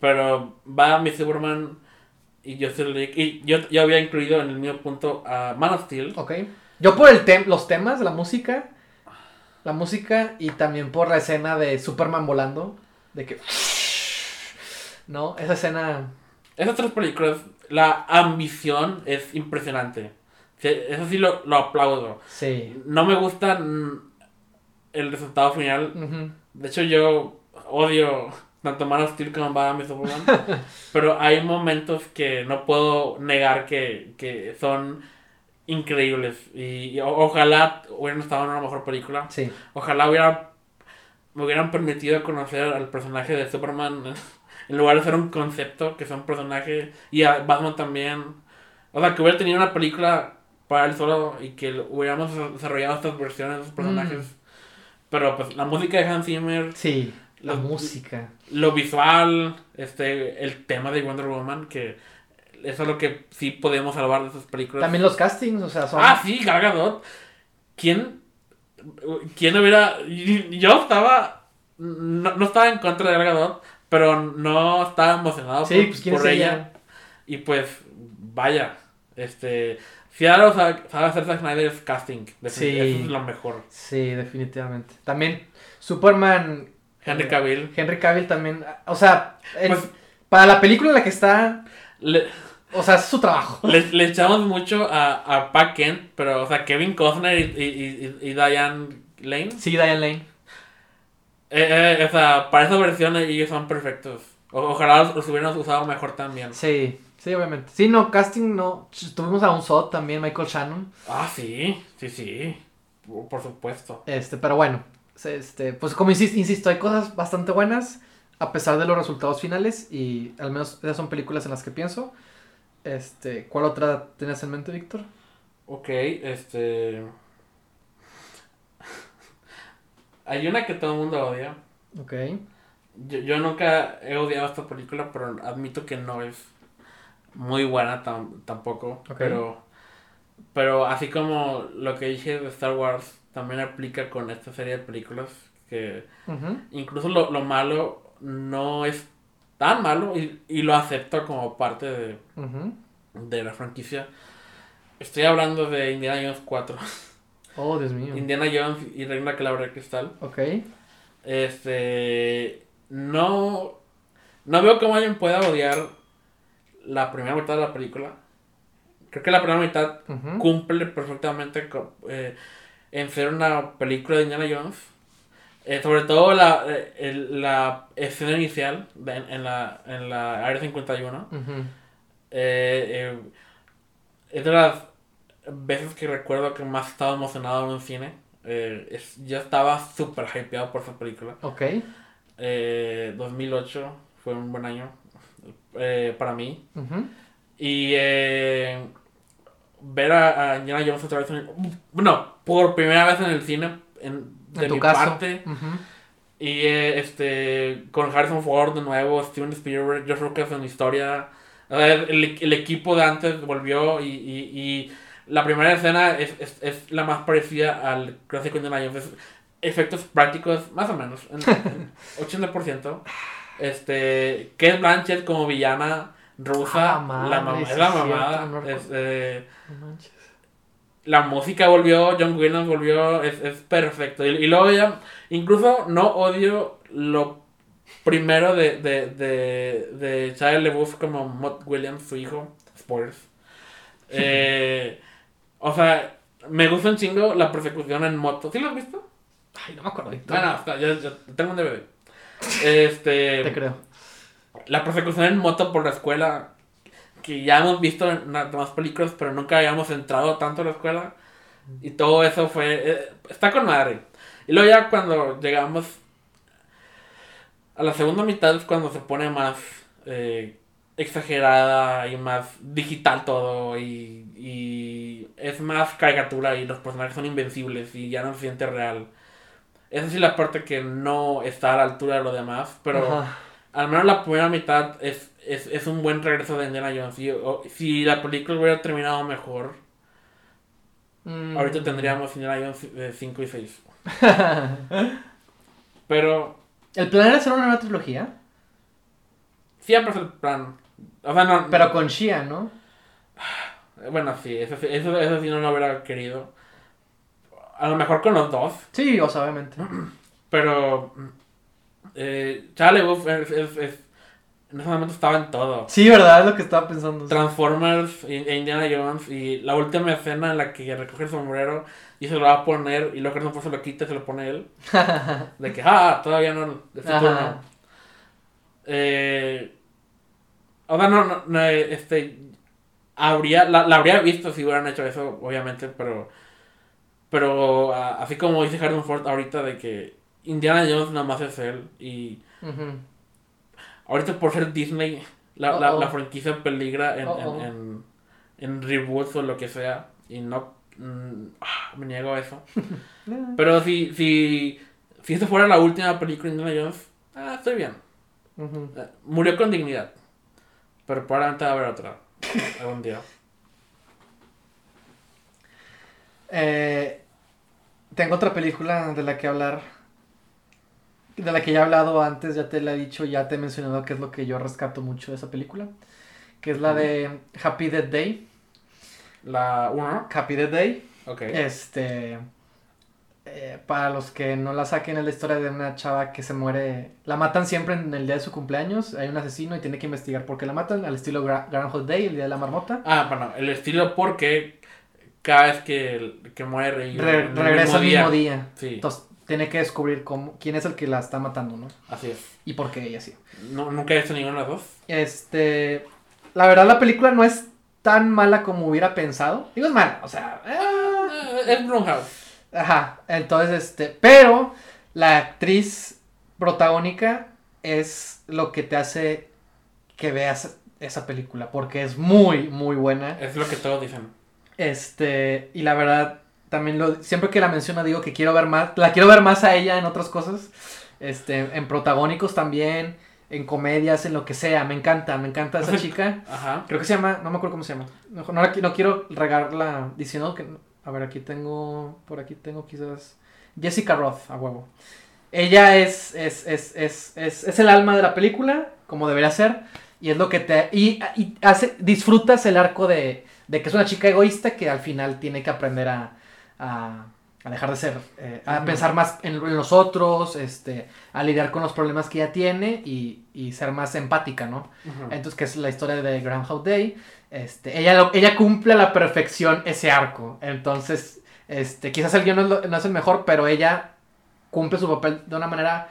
Pero va mi Superman y League. Y yo, yo había incluido en el mismo punto a Man of Steel. Ok. Yo por el tem los temas, la música, la música y también por la escena de Superman volando, de que... ¿No? Esa escena... Esas tres películas, la ambición es impresionante. Eso sí lo, lo aplaudo. Sí. No me gusta mm, el resultado final. De hecho, yo odio tanto Man of Steel como Batman y Superman. pero hay momentos que no puedo negar que, que son increíbles. Y, y o- ojalá hubieran estado en una mejor película. Sí. Ojalá hubiera, me hubieran permitido conocer al personaje de Superman en lugar de ser un concepto, que sea un personaje. Y a Batman también. O sea, que hubiera tenido una película para él solo y que hubiéramos desarrollado estas versiones de esos personajes. Mm. Pero pues la música de Hans Zimmer, Sí. La música. lo visual, este, el tema de Wonder Woman, que eso es lo que sí podemos salvar de esas películas. También los castings, o sea, son... Ah, sí, Gal Gadot. ¿Quién, quién hubiera...? Yo estaba... No, no estaba en contra de Gal Gadot, pero no estaba emocionado Sí, por, pues quién es por ella. ella. Y pues, vaya, Este, si algo sabe, hacer Zack Snyder casting. Sí. Eso es lo mejor. Sí, definitivamente. También Superman. Henry eh, Cavill. Henry Cavill también. O sea, el- Pues- para la película en la que está. Le, O sea, es su trabajo. le, le echamos mucho a, a Pat Kent, pero, o sea, Kevin Costner y, y, y, y Diane Lane. Sí, Diane Lane. Eh, eh, o sea, para esa versión ellos son perfectos. O- ojalá los, los hubieran usado mejor también. Sí, sí, obviamente. Sí, no, casting no. Tuvimos a un SOT también, Michael Shannon. Ah, sí, sí, sí. Por, supuesto. Este, pero bueno. Este, pues como insis- insisto, hay cosas bastante buenas. A pesar de los resultados finales. Y al menos esas son películas en las que pienso. Este, ¿cuál otra tienes en mente, Víctor? Ok, este. Hay una que todo el mundo odia. Ok. Yo, yo nunca he odiado esta película, pero admito que no es muy buena tam- tampoco. Pero, pero así como lo que dije de Star Wars, también aplica con esta serie de películas. Que incluso lo, lo malo no es tan malo y, y lo acepto como parte de, de la franquicia. Estoy hablando de Indiana Jones 4. Oh, Dios mío. Indiana Jones y Reina Calabra de Cristal. Ok. Este. No. No veo cómo alguien pueda odiar la primera mitad de la película. Creo que la primera mitad cumple perfectamente con, eh, en ser una película de Indiana Jones. Eh, sobre todo la, eh, el- la escena inicial de- en, en la, en la Área 51. Ujú. Eh, eh, es de las veces que recuerdo que más estaba emocionado en un cine. Es- yo estaba súper hypeado por esa película. Ok. Eh, 2008 fue un buen año eh, para mí. Ujú. Y eh, ver a, a Indiana Jones otra vez en el- Bueno, por primera vez en el cine, en, de En tu mi caso. parte. Ujú. Y eh, este, con Harrison Ford de nuevo, Steven Spielberg, George Lucas en historia. O sea, el, el equipo de antes volvió y, y, y la primera escena es, es, es la más parecida al clásico Indiana Jones. Es efectos prácticos, más o menos, en, en 80%. Este, Kate Blanchett como villana rusa, Ah, la mamá, es la es cierto, mamada. no recuerdo. es, No manches. la música volvió, John Williams volvió, es, es perfecto. Y, y luego ya, incluso no odio lo primero de, de, de, de Shia LaBeouf como Mott Williams, su hijo. Spoilers. Eh, o sea, me gusta un chingo la persecución en moto. ¿Sí lo has visto? Ay, no me acuerdo. Bueno, está, yo, yo tengo un DVD. Este, Te creo. la persecución en moto por la escuela, que ya hemos visto en las demás películas, pero nunca habíamos entrado tanto a la escuela. Y todo eso fue... eh, está con madre. Y luego ya cuando llegamos a la segunda mitad es cuando se pone más eh, exagerada y más digital todo y, y es más caricatura y los personajes son invencibles y ya no se siente real. Esa sí es la parte que no está a la altura de lo demás, pero Ajá. al menos la primera mitad es, es, es un buen regreso de Indiana Jones. O- si la película hubiera terminado mejor, Mm. ahorita tendríamos Indiana Jones 5 y 6. Pero ¿El plan era hacer una nueva trilogía? siempre es el plan. O sea, no. Pero con Shia, ¿no? Bueno, sí, eso, sí- eso, eso sí no lo hubiera querido. A lo mejor con los dos, Sí, o sea, obviamente. pero. Eh, Charlie Buff es, es- es- en ese momento estaba en todo. Sí, ¿verdad? Es lo que estaba pensando. Transformers e Indiana Jones y la última escena en la que recoge el sombrero y se lo va a poner y luego Ford se lo quita y se lo pone él. De que, ah, todavía no, Ajá. turno. Eh, o sea, no, no, no, eh, este, habría, la, la habría visto si hubieran hecho eso, obviamente, pero, pero a- así como dice Harrison Ford ahorita de que Indiana Jones nada más es él y ahorita por ser Disney, la, la, franquicia peligra en, Uh-oh. en, en, en reboots o lo que sea y no, mm, ah, me niego a eso. Pero si, si, si esta fuera la última película de Indiana Jones, ah, estoy bien. Eh, Murió con dignidad. Pero probablemente va a haber otra. Algún día. Eh, tengo otra película de la que hablar. De la que ya he hablado antes, ya te la he dicho, ya te he mencionado que es lo que yo rescato mucho de esa película. Que es la de Happy Death Day. La 1. Happy Death Day. Ok. Este. eh, para los que no la saquen, es la historia de una chava que se muere. La matan siempre en el día de su cumpleaños. Hay un asesino y tiene que investigar por qué la matan. Al estilo Gra- Groundhog Day, el día de la marmota. Ah, bueno, el estilo porque cada vez que, que muere y Re- regresa el mismo día. Sí, Entonces tiene que descubrir cómo, quién es el que la está matando, ¿no? así es. Y por qué ella sí. No, nunca he visto ninguna de las dos. Este. La verdad, la película no es tan mala como hubiera pensado. Digo, es mala, o sea. Eh, es Blumhouse. Ajá, entonces, este, pero la actriz protagónica es lo que te hace que veas esa película, porque es muy, muy buena. Es lo que todos dicen. Este, y la verdad, también lo, siempre que la menciono digo que quiero ver más, la quiero ver más a ella en otras cosas, este, en protagónicos también, en comedias, en lo que sea, me encanta, me encanta esa chica. Ajá. Creo que se llama, no me acuerdo cómo se llama. No, no, quiero regarla diciendo que. A ver, aquí tengo. Por aquí tengo quizás. Jessica Roth, a huevo. Ella es, es, es, es, es, es el alma de la película, como debería ser. Y es lo que te. Y, y hace, disfrutas el arco de, de que es una chica egoísta que al final tiene que aprender a. a, a dejar de ser. eh, a pensar más en, en los otros, este, a lidiar con los problemas que ella tiene y, y ser más empática, ¿no? Entonces, que es la historia de Groundhog Day. Este, ella, lo- ella cumple a la perfección ese arco. Entonces, este, quizás el guion no es, lo- no es el mejor, pero ella cumple su papel de una manera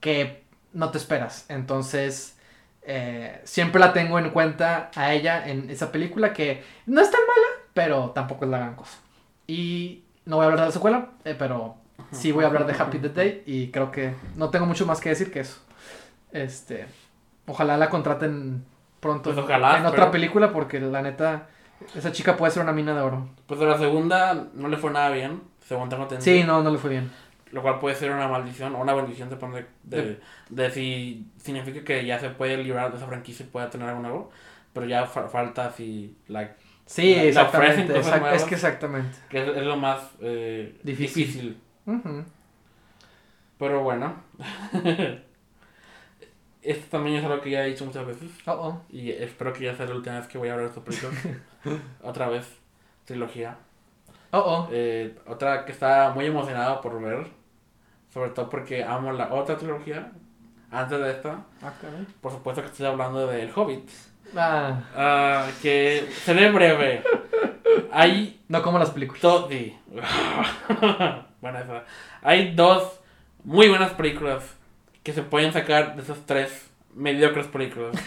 que no te esperas. Entonces, eh, siempre la tengo en cuenta a ella en esa película que no es tan mala, pero tampoco es la gran cosa. Y no voy a hablar de la secuela, eh, pero sí voy a hablar de Happy Death Day y creo que no tengo mucho más que decir que eso. Este, ojalá la contraten pronto Pues en- ojalá, en otra película porque la neta esa chica puede ser una mina de oro. Pues de la segunda no le fue nada bien, según tengo entendido. Sí, no, no le fue bien. Lo cual puede ser una maldición o una bendición, depende de, de si significa que ya se puede librar de esa franquicia y pueda tener algo nuevo. Pero ya fa- falta si la Sí, La- la exactamente. cosas exact- es nuevas. que exactamente. que es, es lo más eh, Difícil. difícil. Ujú. Pero bueno. Esto también es algo que ya he dicho muchas veces. Oh, oh. Y espero que ya sea la última vez que voy a hablar de película. Otra vez, trilogía. Oh, oh. Eh, otra que está muy emocionado por ver. Sobre todo porque amo la otra trilogía. Antes de esta, Ah, caray. por supuesto que estoy hablando de El Hobbit. Ah, Ah, que seré breve. Hay no como las películas. Sí. bueno, esa. Hay dos muy buenas películas que se pueden sacar de esas tres mediocres películas.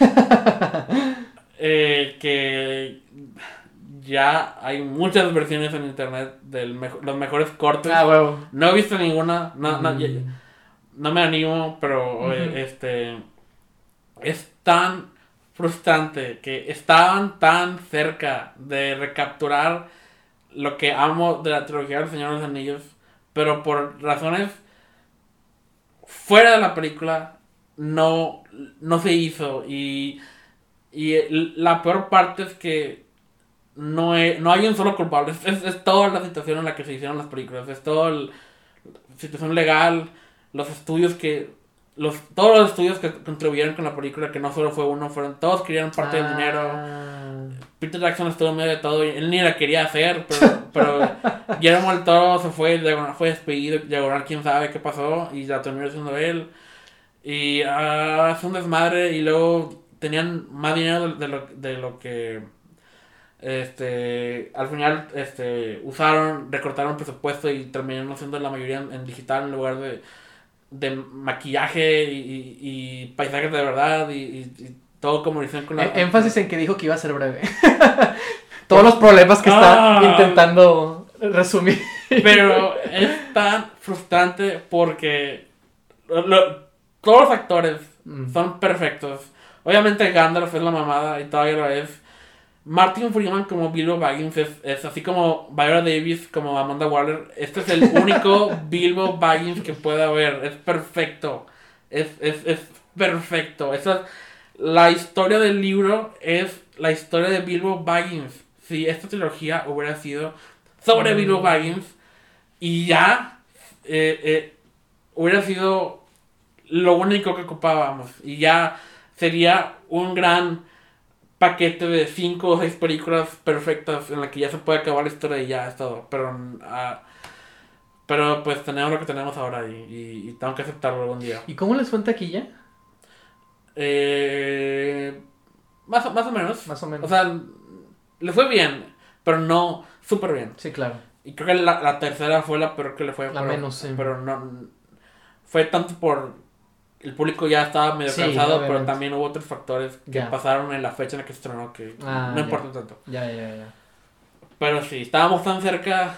Eh, que ya hay muchas versiones en internet de los mejores cortes. Ah, huevo. No he visto ninguna. No, no, Mm. ya- no me animo, pero este es tan frustrante que estaban tan cerca de recapturar lo que amo de la trilogía del Señor de los Anillos, pero por razones fuera de la película no, no se hizo y, y la peor parte es que no, no hay un solo culpable, es, es- es toda la situación en la que se hicieron las películas, es toda la situación legal, los estudios que los todos los estudios que contribuyeron con la película que no solo fue uno fueron todos querían parte del dinero. Ah. Peter Jackson estuvo en medio de todo y él ni la quería hacer pero, pero Guillermo del Toro se fue Diagonal fue despedido Diagonal quién sabe qué pasó y la terminó haciendo él. Y ah, fue un desmadre y luego tenían más dinero de, de lo, de lo que este al final este usaron recortaron presupuesto y terminaron haciendo la mayoría en, en digital en lugar de, de maquillaje y, y- y paisajes de verdad y, y- todo como dicen con la Eh, énfasis en que dijo que iba a ser breve. Todos los problemas que está Ah. intentando resumir. Pero es tan frustrante porque lo- todos los actores Mm. son perfectos. Obviamente Gandalf es la mamada y todavía lo es. Martin Freeman como Bilbo Baggins es, es así como Viola Davis como Amanda Waller. Este es el único Bilbo Baggins que puede haber. Es perfecto. Es, es, es perfecto. Esa, la historia del libro es la historia de Bilbo Baggins. Si esta trilogía hubiera sido sobre Mm. Bilbo Baggins y ya eh, eh, hubiera sido lo único que ocupábamos y ya sería un gran paquete de cinco o seis películas perfectas en la que ya se puede acabar la historia y ya es todo. Pero, ah, pero pues tenemos lo que tenemos ahora y, y, y tengo que aceptarlo algún día. ¿Y cómo les fue en taquilla? Eh, más, más o menos. Más o menos. O sea, le fue bien, pero no súper bien. Sí, claro. Y creo que la, la tercera fue la peor que le fue. La pero, menos, sí. Pero no. Fue tanto por. El público ya estaba medio Sí, cansado, pero también hubo otros factores que Ya. pasaron en la fecha en la que se estrenó que Ah, no importan tanto. Ya, ya, ya. Pero sí, estábamos tan cerca,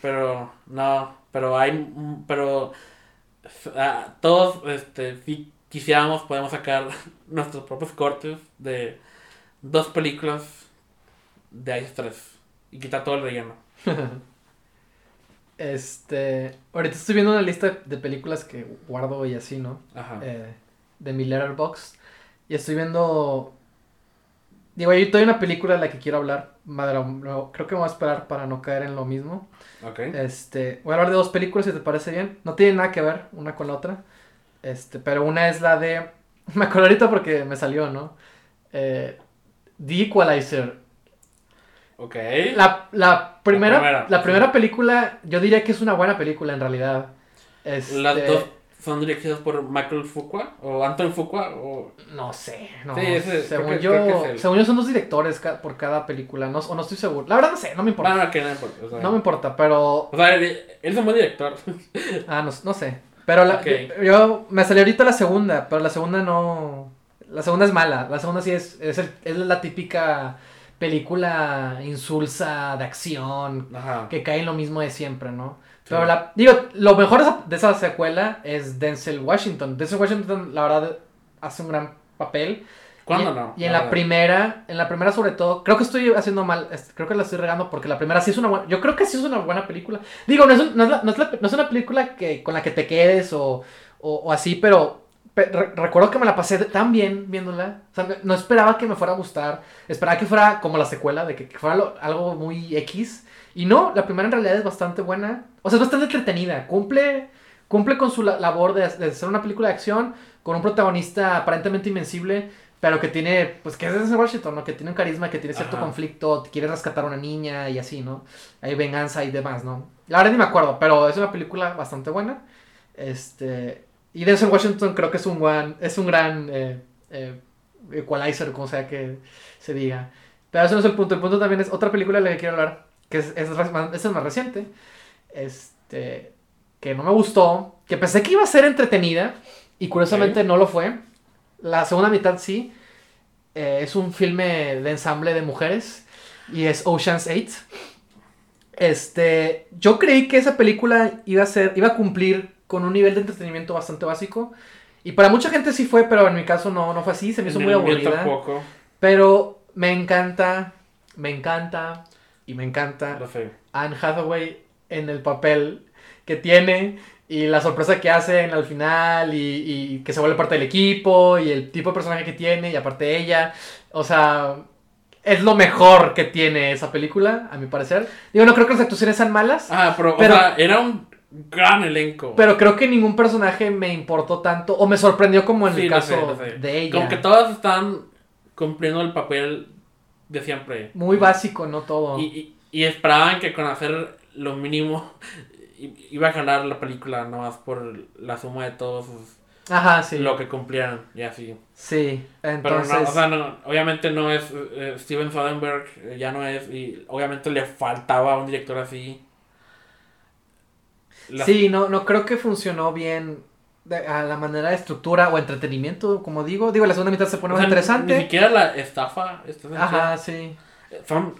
pero no, pero hay, pero ah, todos, este, si quisiéramos, podemos sacar nuestros propios cortes de dos películas de Ice 3 y quitar todo el relleno. Este. Ahorita estoy viendo una lista de películas que guardo y así, ¿no? Ajá. Eh, de mi letterbox. Y estoy viendo. Digo, hay una película de la que quiero hablar. Madre, no, creo que me voy a esperar para no caer en lo mismo. Ok. Este, voy a hablar de dos películas si te parece bien. No tienen nada que ver una con la otra. Este, pero una es la de. Me acuerdo ahorita porque me salió, ¿no? Eh, The Equalizer. Ok. La, la primera, la primera, primera, sí. película, yo diría que es una buena película en realidad. Este, Las dos son dirigidas por Michael Fuqua o Anton Fuqua o... No sé, no. Sí, ese- según, creo que- yo, creo que según yo son dos directores ca- por cada película, no, o no estoy seguro. La verdad no sé, no me importa. No, no, que no importa. O sea, No me importa, pero... o sea, él, es un buen director. Ah, no, no sé. Pero la, yo- me salió ahorita la segunda, pero la segunda no... La segunda es mala. La segunda sí es, es, el- es la típica película insulsa de acción Ajá. que cae en lo mismo de siempre, ¿no? Sí. Pero la, digo, lo mejor de esa, secuela es Denzel Washington. Denzel Washington, la verdad, hace un gran papel. ¿Cuándo y, no? Y en La primera, en la primera sobre todo, creo que estoy haciendo mal, creo que la estoy regando porque la primera sí es una buena, yo creo que sí es una buena película. Digo, no es, un- no es, la- no es la- no es una película que, con la que te quedes o, o, o así, pero pe- re- recuerdo que me la pasé tan bien viéndola. O sea, no esperaba que me fuera a gustar, esperaba que fuera como la secuela, de que, que fuera lo- algo muy X. Y no, la primera en realidad es bastante buena. O sea, es bastante entretenida. Cumple, cumple con su la- labor de, de ser una película de acción con un protagonista aparentemente invencible, pero que tiene, pues que es Denzel Washington, ¿no? Que tiene un carisma, que tiene cierto Ajá. conflicto, quiere rescatar a una niña y así, ¿no? Hay venganza y demás, ¿no? La verdad ni me acuerdo, pero es una película bastante buena. Este, y Denzel Washington creo que es un gran, es un gran eh, eh, equalizer, como sea que se diga. Pero eso no es el punto. El punto también es otra película de la que quiero hablar, que es, es, más- es más reciente. Este, que no me gustó, que pensé que iba a ser entretenida y curiosamente no lo fue. La segunda mitad sí. Eh, es un filme de ensamble de mujeres y es Ocean's 8. Este, yo creí que esa película iba a ser, iba a cumplir con un nivel de entretenimiento bastante básico. Y para mucha gente sí fue, pero en mi caso no, no fue así, se me hizo Ni muy aburrida. tampoco. Pero me encanta, me encanta y me encanta. Anne Hathaway en el papel que tiene y la sorpresa que hacen al final y, y que se vuelve parte del equipo y el tipo de personaje que tiene y aparte ella. O sea, es lo mejor que tiene esa película, a mi parecer. Digo, no creo que las actuaciones sean malas, Ah, pero, Pero- o sea, era un gran elenco. pero creo que ningún personaje me importó tanto o me sorprendió como en Sí, el caso sé, lo sé. de ella. Como que todas están cumpliendo el papel de siempre. Muy básico, no todo. Y, y, y esperaban que con hacer lo mínimo iba a ganar la película, nomás por la suma de todos sus- Ajá, sí. lo que cumplieran y así. Sí, Pero entonces... no, o sea, no, obviamente no es eh, Steven Soderbergh, eh, ya no es, y obviamente le faltaba un director así. La- Sí, no, no creo que funcionó bien de- a la manera de estructura o entretenimiento, como digo. Digo, la segunda mitad se pone o más sea, Ni interesante. siquiera la estafa. Ajá, sí. Son.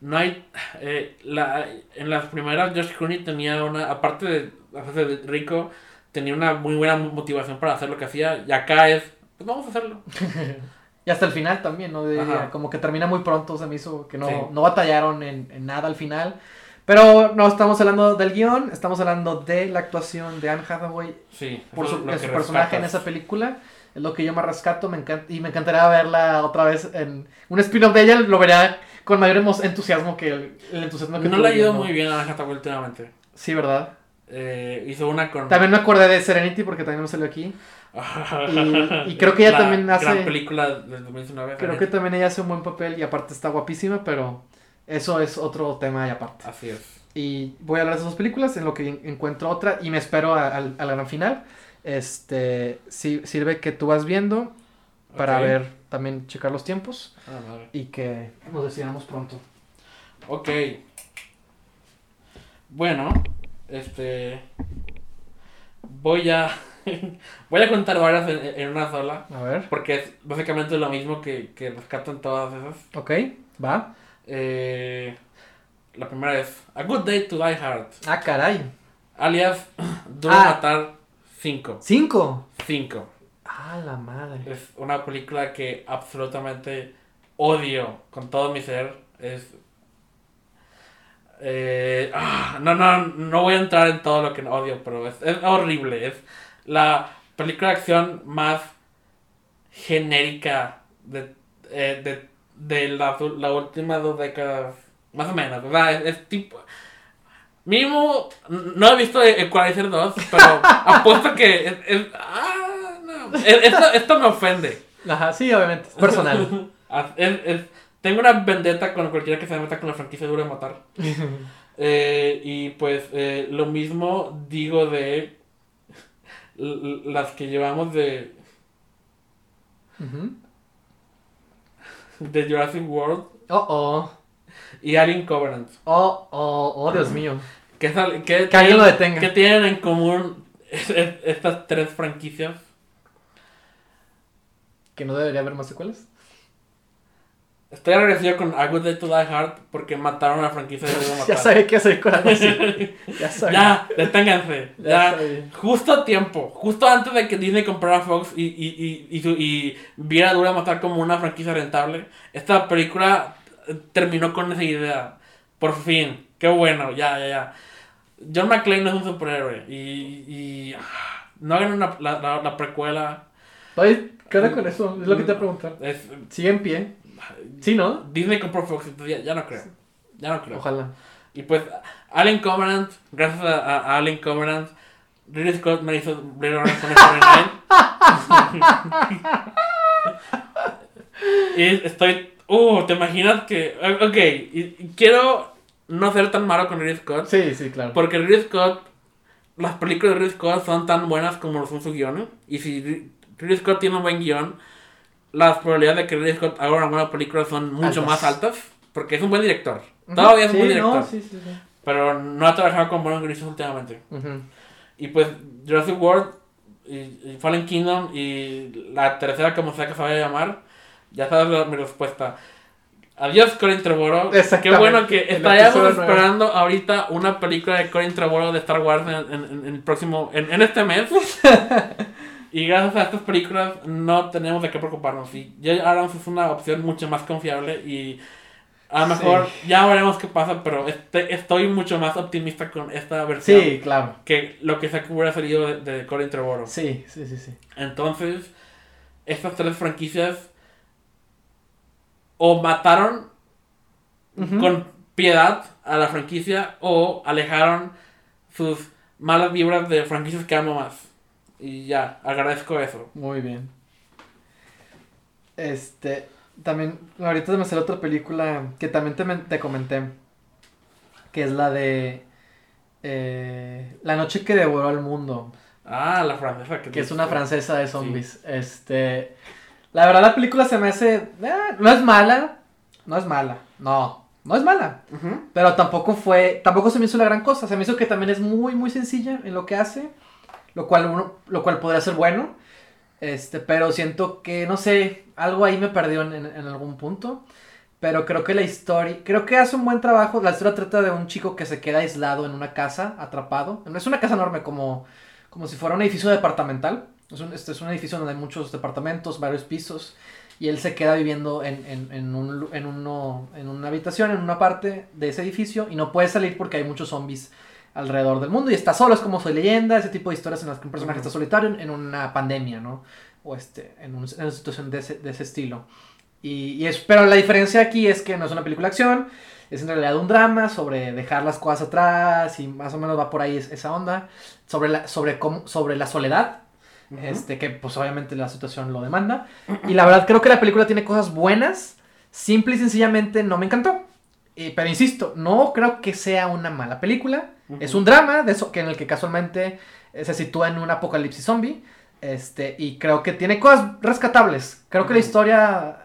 No hay. eh, la, en las primeras, George Clooney tenía una. Aparte de hacerse de rico, tenía una muy buena motivación para hacer lo que hacía. Y acá es. Pues vamos a hacerlo. Y hasta el final también, ¿no? Ajá. como que termina muy pronto, se me hizo que no, Sí. no batallaron en, en nada al final. Pero no estamos hablando del guion, estamos hablando de la actuación de Anne Hathaway Sí. por su, de su personaje en esa película. Es lo que yo más rescato me encanta, y me encantaría verla otra vez en un spin-off de ella. Lo vería con mayor entusiasmo que el, el entusiasmo que No le ha ido muy bien a Anne Hathaway últimamente. Sí, ¿verdad? Eh, hizo una con. También me acordé de Serenity porque también me salió aquí. Y, y creo que ella La también Gran hace. película del 2019. Creo que también ella hace un buen papel y aparte está guapísima, pero eso es otro tema y aparte. Así es. Y voy a hablar de esas dos películas en lo que en- encuentro otra y me espero a- al, gran final. Este sí, sirve que tú vas viendo para ver también checar los tiempos Ah, madre. y que nos decidamos pronto. Ok. Bueno, este. Voy a. voy a contar varias en, en una sola. A ver. Porque es básicamente lo mismo que, que rescatan todas esas. Ok, va. Eh, la primera es A Good Day to Die Hard. Ah, caray. Alias, Duro Ah. Matar 5. Cinco. 5. Ah, la madre. Es una película que absolutamente odio con todo mi ser. Es. eh, ah, no, no, no voy a entrar en todo lo que odio, pero es, es horrible. Es la película de acción más genérica de, eh, de, de la, la última dos décadas. Más o menos, ¿verdad? Es, es tipo. Mínimo, no he visto Equalizer 2, pero apuesto que es, es- ah, no. Esto, esto me ofende. Ajá, sí, obviamente. Es personal. Tengo una vendetta con cualquiera que se meta con la franquicia Duro de Matar. Eh, y pues eh, lo mismo digo de las que llevamos de, Ujú. De Jurassic World Oh, oh. y Alien Covenant. Oh, oh, oh, Dios mío. Que, sal- que, alguien lo tienen- detenga. que tienen en común es- es- estas tres franquicias? ¿Que no debería haber más secuelas? Estoy agradecido con A Good Day to Die Hard porque mataron a la franquicia de de Ya Matar. sabía qué hacer con algo así. Ya sabía. Ya, deténganse. Ya justo a tiempo, justo antes de que Disney comprara Fox y, y, y, y, viera Dura Matar como una franquicia rentable, esta película eh, terminó con esa idea. Por fin, qué bueno, ya, ya, ya. John McClane no es un superhéroe y, y ah, no hagan una, la, la, la precuela. Oye, ¿qué onda con eso? Es lo que te voy a preguntar. Es, ¿Sigue en pie? Sí, ¿no? Disney compró Fox, entonces ya, ya no creo. Ya no creo. Ojalá. Y pues, Alien Covenant, gracias a, a- a Alien Covenant, Ridley Scott me hizo Blade Runner 2049. y estoy. Uh, ¿te imaginas que.? Ok, y, y quiero no ser tan malo con Ridley Scott. Sí, sí, claro. Porque Ridley Scott. Las películas de Ridley Scott son tan buenas como lo son su guion. Y si Ri- Ridley Scott tiene un buen guion, las probabilidades de que Ridley Scott haga una buena película son mucho Altas. más altas. Porque es un buen director. Ujú. Todavía es un Sí, buen director. no, sí, sí, sí. Pero no ha trabajado con buenos guionistas últimamente. Ujú. Y pues Jurassic World y, y Fallen Kingdom y la tercera como sea que se vaya a llamar, ya sabes la- mi respuesta. Adiós Corin Trevorrow. Qué bueno que estaríamos esperando ahorita una película de Corin Trevorrow de Star Wars en, en- en- en el próximo, en, en este mes. y gracias a estas películas no tenemos de qué preocuparnos. Y J. Abrams es una opción mucho más confiable y a lo mejor ya veremos qué pasa, pero este- estoy mucho más optimista con esta versión Sí, claro. que lo que que hubiera salido de, de Corin Trevorrow. Sí, sí, sí, sí. Entonces, estas tres franquicias o mataron con piedad a la franquicia o alejaron sus malas vibras de franquicias que amo más. Y ya, agradezco eso. Muy bien. Este, también, ahorita me sale otra película que también te, te comenté, que es la de eh, La noche que devoró al mundo, Ah, la francesa. que es una francesa de zombies. Este, la verdad la película se me hace, eh, no es mala, no es mala, no, no es mala, pero tampoco fue, tampoco se me hizo la gran cosa, se me hizo que también es muy, muy sencilla en lo que hace, lo cual, uno, lo cual podría ser bueno, este, pero siento que, no sé, algo ahí me perdió en, en- en algún punto, pero creo que la historia, creo que hace un buen trabajo, la historia trata de un chico que se queda aislado en una casa, atrapado, no es una casa enorme como, como si fuera un edificio departamental, es un, este es un edificio donde hay muchos departamentos, varios pisos, y él se queda viviendo en, en, en, un, en, uno, en una habitación, en una parte de ese edificio, y no puede salir porque hay muchos zombies alrededor del mundo, y está solo, es como Soy Leyenda, ese tipo de historias en las que un personaje Ujú. está solitario en, una pandemia, ¿no? O este, en, un- en una situación de ese, de ese estilo. Y, y es, pero la diferencia aquí es que no es una película de acción, es en realidad un drama sobre dejar las cosas atrás y más o menos va por ahí es- esa onda, sobre la, sobre cómo, sobre la soledad este, que pues obviamente la situación lo demanda. Y la verdad creo que la película tiene cosas buenas, simple y sencillamente no me encantó. Y, pero insisto, no creo que sea una mala película. Es un drama de eso que en el que casualmente eh, se sitúa en un apocalipsis zombie. Este, y creo que tiene cosas rescatables. Creo que la historia.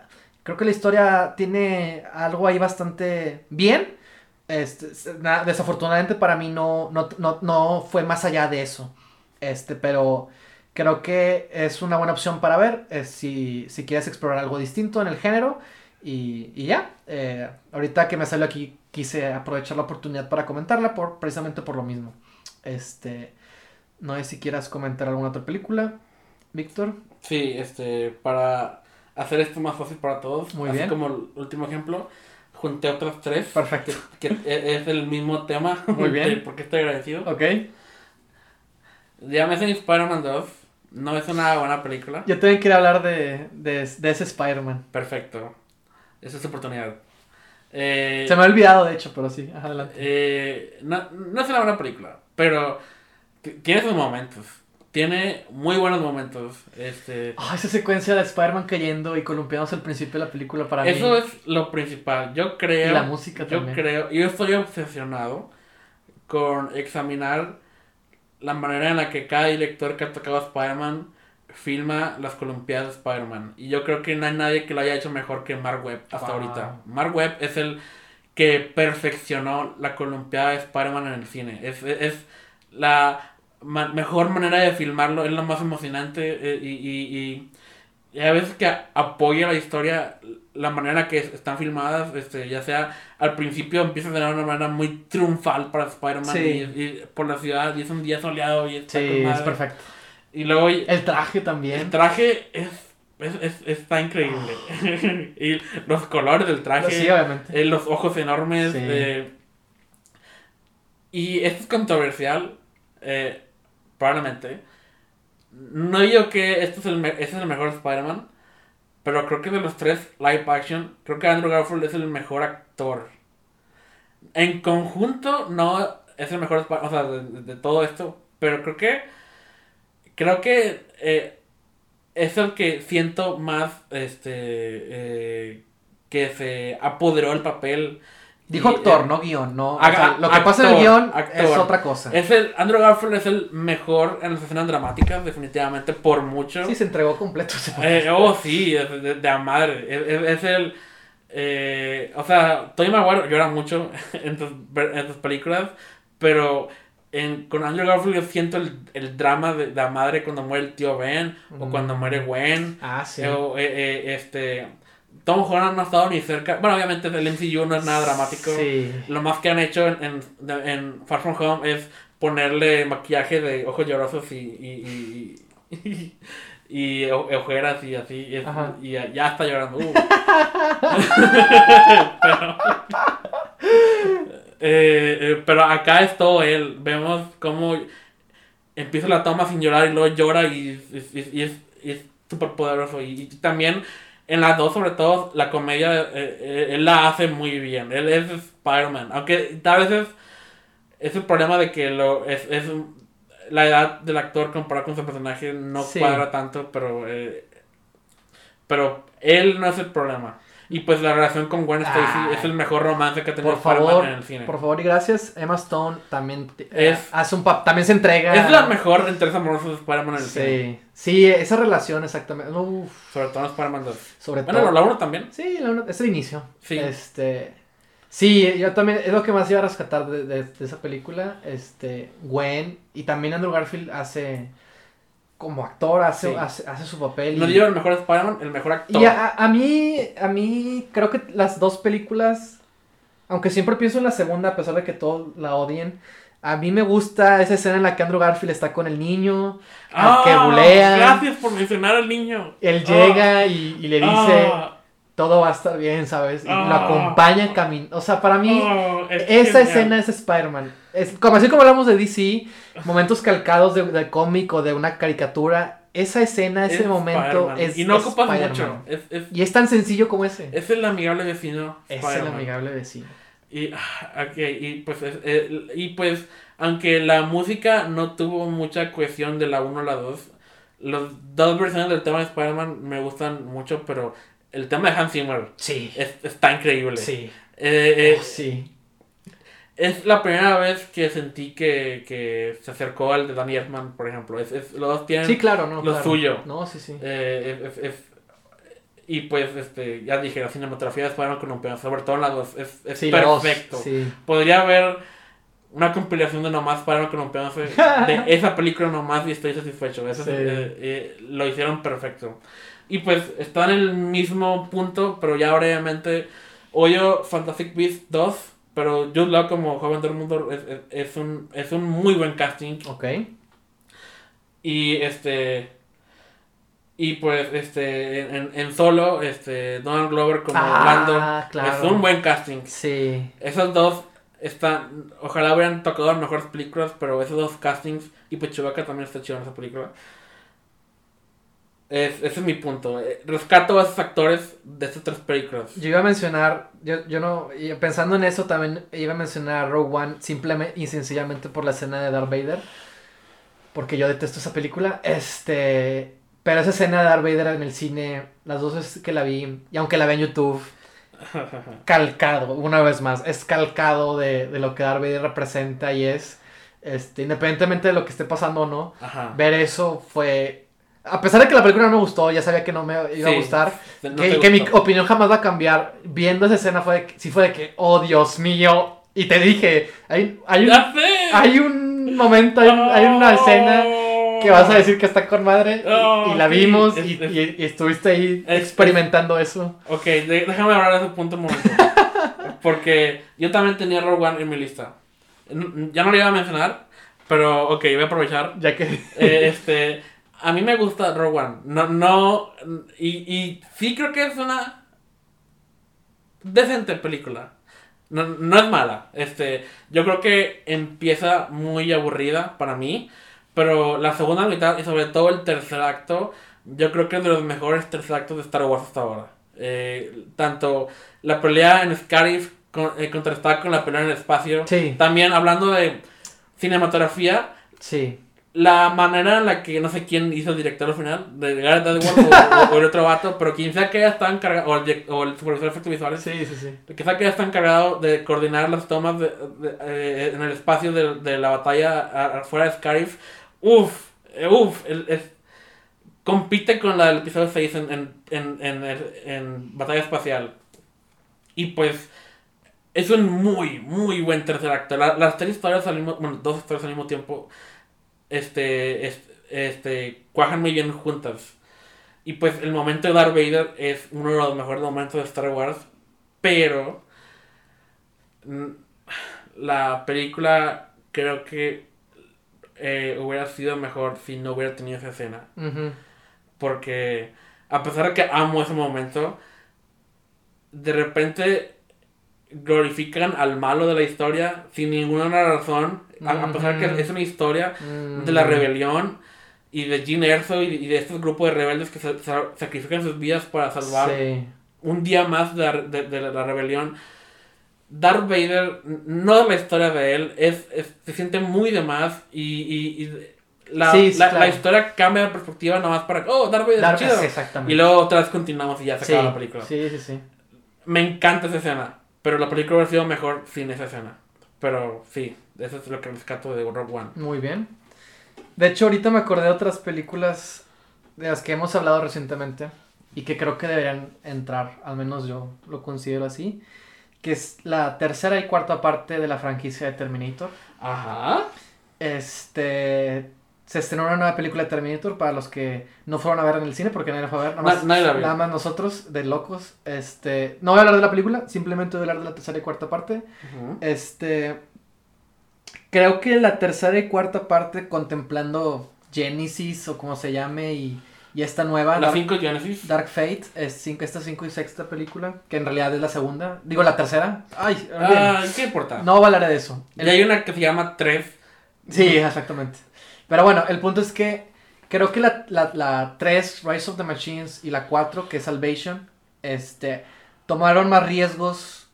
Creo que la historia tiene algo ahí bastante bien. Este, desafortunadamente para mí no, no, fue más allá de eso. Este, pero creo que es una buena opción para ver eh, si, si, quieres explorar algo distinto en el género. Y, y ya, eh, ahorita que me salió aquí quise aprovechar la oportunidad para comentarla por, precisamente por lo mismo. Este, no sé si quieras comentar alguna otra película, Víctor. Sí, este, para hacer esto más fácil para todos, Muy así como el último ejemplo, junté otras tres. Perfecto. Que, e, es el mismo tema. Muy bien. Porque estoy agradecido. Ok. Ya me hacen Spider-Man 2. No es una buena película. Yo también quería hablar de, de, de ese Spider-Man. Perfecto. Esa es tu oportunidad. Eh, Se me ha olvidado, de hecho, pero sí, adelante. Eh, no, no, es una buena película, pero tiene sus momentos. Tiene muy buenos momentos. Este... Oh, esa secuencia de Spider-Man cayendo y columpiándose al principio de la película para Eso mí. Eso es lo principal. Yo creo. Y la música yo también. Yo creo. Yo estoy obsesionado con examinar la manera en la que cada director que ha tocado a Spider-Man filma las Columpiadas de Spider-Man. Y yo creo que no hay nadie que lo haya hecho mejor que Mark Webb hasta ahorita. Mark Webb es el que perfeccionó la Columpiada de Spider-Man en el cine. Es, es la mejor manera de filmarlo, es lo más emocionante eh, y, y, y, a veces que apoya la historia, la manera que están filmadas, este, ya sea al principio empieza a tener una manera muy triunfal para Spider-Man y, por la ciudad y es un día soleado y sí, es perfecto. Y luego... El traje también. El traje es, es, está increíble. y los colores del traje. Sí, obviamente. Eh, los ojos enormes. Eh, y esto es controversial, eh, probablemente. No digo que esto es el, este es el mejor Spider-Man, pero creo que de los tres live action, creo que Andrew Garfield es el mejor actor. En conjunto, no es el mejor Spider-Man, o sea, de todo esto, pero creo que Creo que eh, es el que siento más este eh, que se apoderó el papel. Dijo actor, no guion, no. lo que pasa en el guion es otra cosa. Es el, Andrew Garfield es el mejor en las escenas dramáticas, definitivamente, por mucho. Sí, se entregó completo. Eh, oh, sí, de, de, madre. Es, el. o sea, Tony Maguire llora mucho en en sus películas, pero en, con Andrew Garfield yo siento el, el drama de, la madre cuando muere el tío Ben o cuando muere Gwen. Ah, sí. O, eh, eh, este, Tom Holland no ha estado ni cerca. Bueno, obviamente el MCU no es nada dramático. Sí. Lo más que han hecho en, en, en Far From Home es ponerle maquillaje de ojos llorosos y, y, y, y ojeras y así. Y, ya está llorando. Uh. Pero, eh, eh, pero acá es todo él. Vemos cómo empieza la toma sin llorar y luego llora y, y, es súper poderoso. Y, también en las dos, sobre todo, la comedia, eh, él la hace muy bien. Él es Spider-Man. Aunque tal vez es, el problema de que lo, es, es la edad del actor comparado con su personaje no cuadra tanto, pero, pero él no es el problema. Y pues la relación con Gwen Stacy es el mejor romance que ha tenido favor, en el cine. Por favor y gracias. Emma Stone también eh, hace un también se entrega. Es la mejor entre amorosos de Spider-Man en el sí. cine. Sí, esa relación exactamente. Sobre todo en Spider-Man 2. Sobre bueno, todo. la 1 también. Sí, la 1 es el inicio. Sí. Este Sí, yo también, es lo que más iba a rescatar de, de, de esa película. Este, Gwen y también Andrew Garfield hace como actor hace, hace, su papel. No digo el mejor Spider-Man, el mejor actor. Y a, a, mí, a mí creo que las dos películas, aunque siempre pienso en la segunda, a pesar de que todos la odien, a mí me gusta esa escena en la que Andrew Garfield está con el niño, ah, que bulea. Gracias por mencionar al niño. Él llega y, y, le dice, ah. todo va a estar bien, ¿sabes? Y lo ah. acompaña caminando. O sea, para mí, esa escena es Spider-Man. Es, como así como hablamos de DC, momentos calcados de, de cómic o de una caricatura, esa escena, ese momento es Y no ocupas mucho. y es tan sencillo como ese. Es el amigable vecino. Es el amigable vecino. Y, ah, okay, y, pues, eh, y pues, aunque la música no tuvo mucha cohesión de la 1 a la 2, Los dos versiones del tema de Spider-Man me gustan mucho, pero el tema de Hans Zimmer Sí. es- está increíble. Sí. Eh, eh, Oh, sí. Es la primera vez que sentí que, que se acercó al de Danny Elfman, por ejemplo. Es, es- los dos tienen... Sí, claro, no. lo claro. suyo. No, sí, sí. eh, es- y pues, este, ya dije, la cinematografía de Spider-Man con un pedazo, sobre todo en la dos, es, es sí, la dos, perfecto. Sí. Podría haber una compilación de nomás un pedazo de esa película nomás y estoy satisfecho. Eso Sí. eh, eh, lo hicieron perfecto. Y pues está en el mismo punto, pero ya brevemente. Oyo Fantastic Beasts 2, pero Jude Law como joven del mundo es, es- es un, es un muy buen casting. Ok. Y este. Y pues este. En, en solo, este. Donald Glover como Ah, Lando. claro. Es un buen casting. Sí. Esos dos están. Ojalá hubieran tocado en mejores películas, pero esos dos castings. Y pues Chewbacca también está chido en esa película. Es, ese es mi punto. Eh, Rescato a esos actores de estas tres películas. Yo iba a mencionar, yo, yo no, pensando en eso también iba a mencionar a Rogue One simplemente y sencillamente por la escena de Darth Vader, porque yo detesto esa película, este, pero esa escena de Darth Vader en el cine, las dos veces que la vi, y aunque la vi en YouTube, calcado, una vez más, es calcado de, de lo que Darth Vader representa y es, este, independientemente de lo que esté pasando o no, Ajá. ver eso fue, a pesar de que la película no me gustó, ya sabía que no me iba a Sí. gustar, No que, que mi opinión jamás va a cambiar. Viendo esa escena fue de que, sí fue de que, oh Dios mío. Y te dije, hay, hay, un, hay un momento, hay, un- hay una escena que vas a decir que está con madre. y- Oh, y, la vimos es- y, es- y- y estuviste ahí es- experimentando eso. Ok, déjame hablar de ese punto un momento. Porque yo también tenía Rogue One en mi lista. Ya no lo iba a mencionar, pero ok, voy a aprovechar. Ya que. Eh, este, a mí me gusta Rogue One. No, no, y, y sí creo que es una decente película. No, no es mala. Este, yo creo que empieza muy aburrida para mí, pero la segunda mitad y sobre todo el tercer acto, yo creo que es de los mejores tercer actos de Star Wars hasta ahora. Eh, tanto la pelea en Scarif con- eh, contrastada con la pelea en el espacio. Sí. También hablando de cinematografía, Sí. La manera en la que no sé quién hizo el director al final, de Gareth Edwards o, o- o el otro vato, pero quien sea que haya estado encargado, o el, direc- o el supervisor de efectos visuales, Sí, sí, sí. que sea que haya estado encargado de coordinar las tomas de, de- eh, en el espacio de, la batalla afuera de Scarif, uff, uff, compite con la del episodio 6 en, en, en, en batalla espacial. Y pues es un muy, muy buen tercer acto. La- las tres historias al mismo, bueno, dos historias al mismo tiempo, este, este, este, cuajan muy bien juntas. Y pues el momento de Darth Vader es uno de los mejores momentos de Star Wars, pero la película creo que eh, hubiera sido mejor si no hubiera tenido esa escena. Porque a pesar de que amo ese momento, de repente glorifican al malo de la historia sin ninguna razón. A, a pesar que es una historia Mm. de la rebelión y de Gene Erso y, y de estos grupos de rebeldes que se- sa- sacrifican sus vidas para salvar Sí. un día más de la, de, de la rebelión. Darth Vader, no la historia de él, es, es- se siente muy de más y, y- y la, Sí, sí, la, claro. la historia cambia de perspectiva nomás para, oh, Darth Vader, Dar- chido. Exactamente. Y luego otra vez continuamos y ya se acaba la película. sí, sí, sí. Me encanta esa escena, pero la película hubiera sido mejor sin esa escena. Pero sí, eso es lo que rescato de Rogue One. Muy bien. De hecho, ahorita me acordé de otras películas de las que hemos hablado recientemente y que creo que deberían entrar, al menos yo lo considero así, que es la tercera y cuarta parte de la franquicia de Terminator. Ajá. Este se estrenó una nueva película de Terminator para los que no fueron a ver en el cine porque nadie la fue a ver, nada Na- más, nadie la vio. nada más nosotros de locos. Este, no voy a hablar de la película, simplemente voy a hablar de la tercera y cuarta parte. Este. Creo que la tercera y cuarta parte, contemplando Genesis o como se llame, y, y esta nueva, La Dark, 5 Genesis. Dark Fate, es cinco, esta cinco y sexta película, que en realidad es la segunda. Digo, la tercera. Ay. Ah, ¿qué importa? no hablaré de eso. Y hay una que se llama 3. Sí, exactamente. Pero bueno, el punto es que creo que la, la, la 3, Rise of the Machines, y la 4, que es Salvation, este, tomaron más riesgos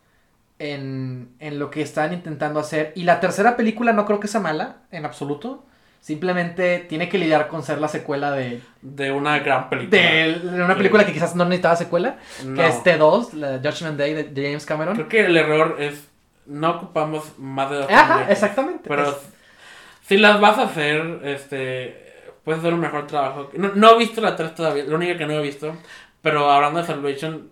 en, en lo que estaban intentando hacer. Y la tercera película no creo que sea mala, en absoluto. Simplemente tiene que lidiar con ser la secuela de, De una gran película. de, de una película que quizás no necesitaba secuela, No. que es T2, la Judgment Day de, de James Cameron. Creo que el error es. No ocupamos más de dos Ajá, exactamente. Pero Es- si las vas a hacer, este. Puedes hacer un mejor trabajo. No, no he visto la 3 todavía, la única que no he visto. Pero hablando de Salvation.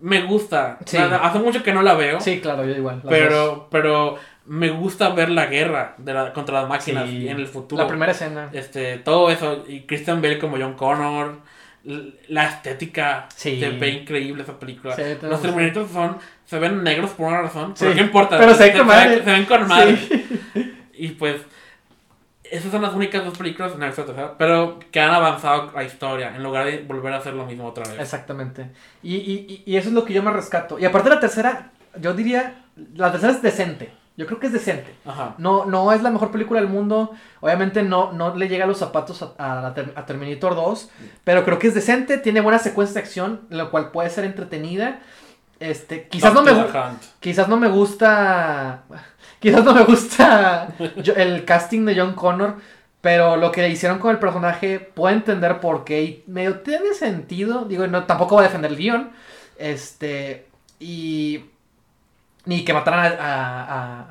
Me gusta. Sí. Hace mucho que no la veo. sí, claro, yo igual. dos. pero, pero me gusta ver la guerra de la- contra las máquinas Sí. en el futuro. La primera escena. Este, todo eso. Y Christian Bale como John Connor. La estética. Sí. Se ve increíble esa película. Sí, Los. Terminators son. Se ven negros por una razón. Sí. Pero qué importa. Pero se ven. Se ven con madre. Y pues. Esas son las únicas dos películas, no tercera, pero que han avanzado la historia en lugar de volver a hacer lo mismo otra vez. Exactamente. Y, y, y eso es lo que yo me rescato. Y aparte la tercera, yo diría, la tercera es decente. Yo creo que es decente. Ajá. No, no es la mejor película del mundo. Obviamente no, no le llega a los zapatos a, a Terminator 2. Pero creo que es decente. Tiene buenas secuencias de acción. Lo cual puede ser entretenida. Este, quizás no me. Quizás no me gusta. Quizás no me gusta el casting de John Connor. Pero lo que le hicieron con el personaje, puedo entender por qué. Y medio tiene sentido. Digo, no, tampoco voy a defender el guion. Este. Y. Ni que mataran a, a-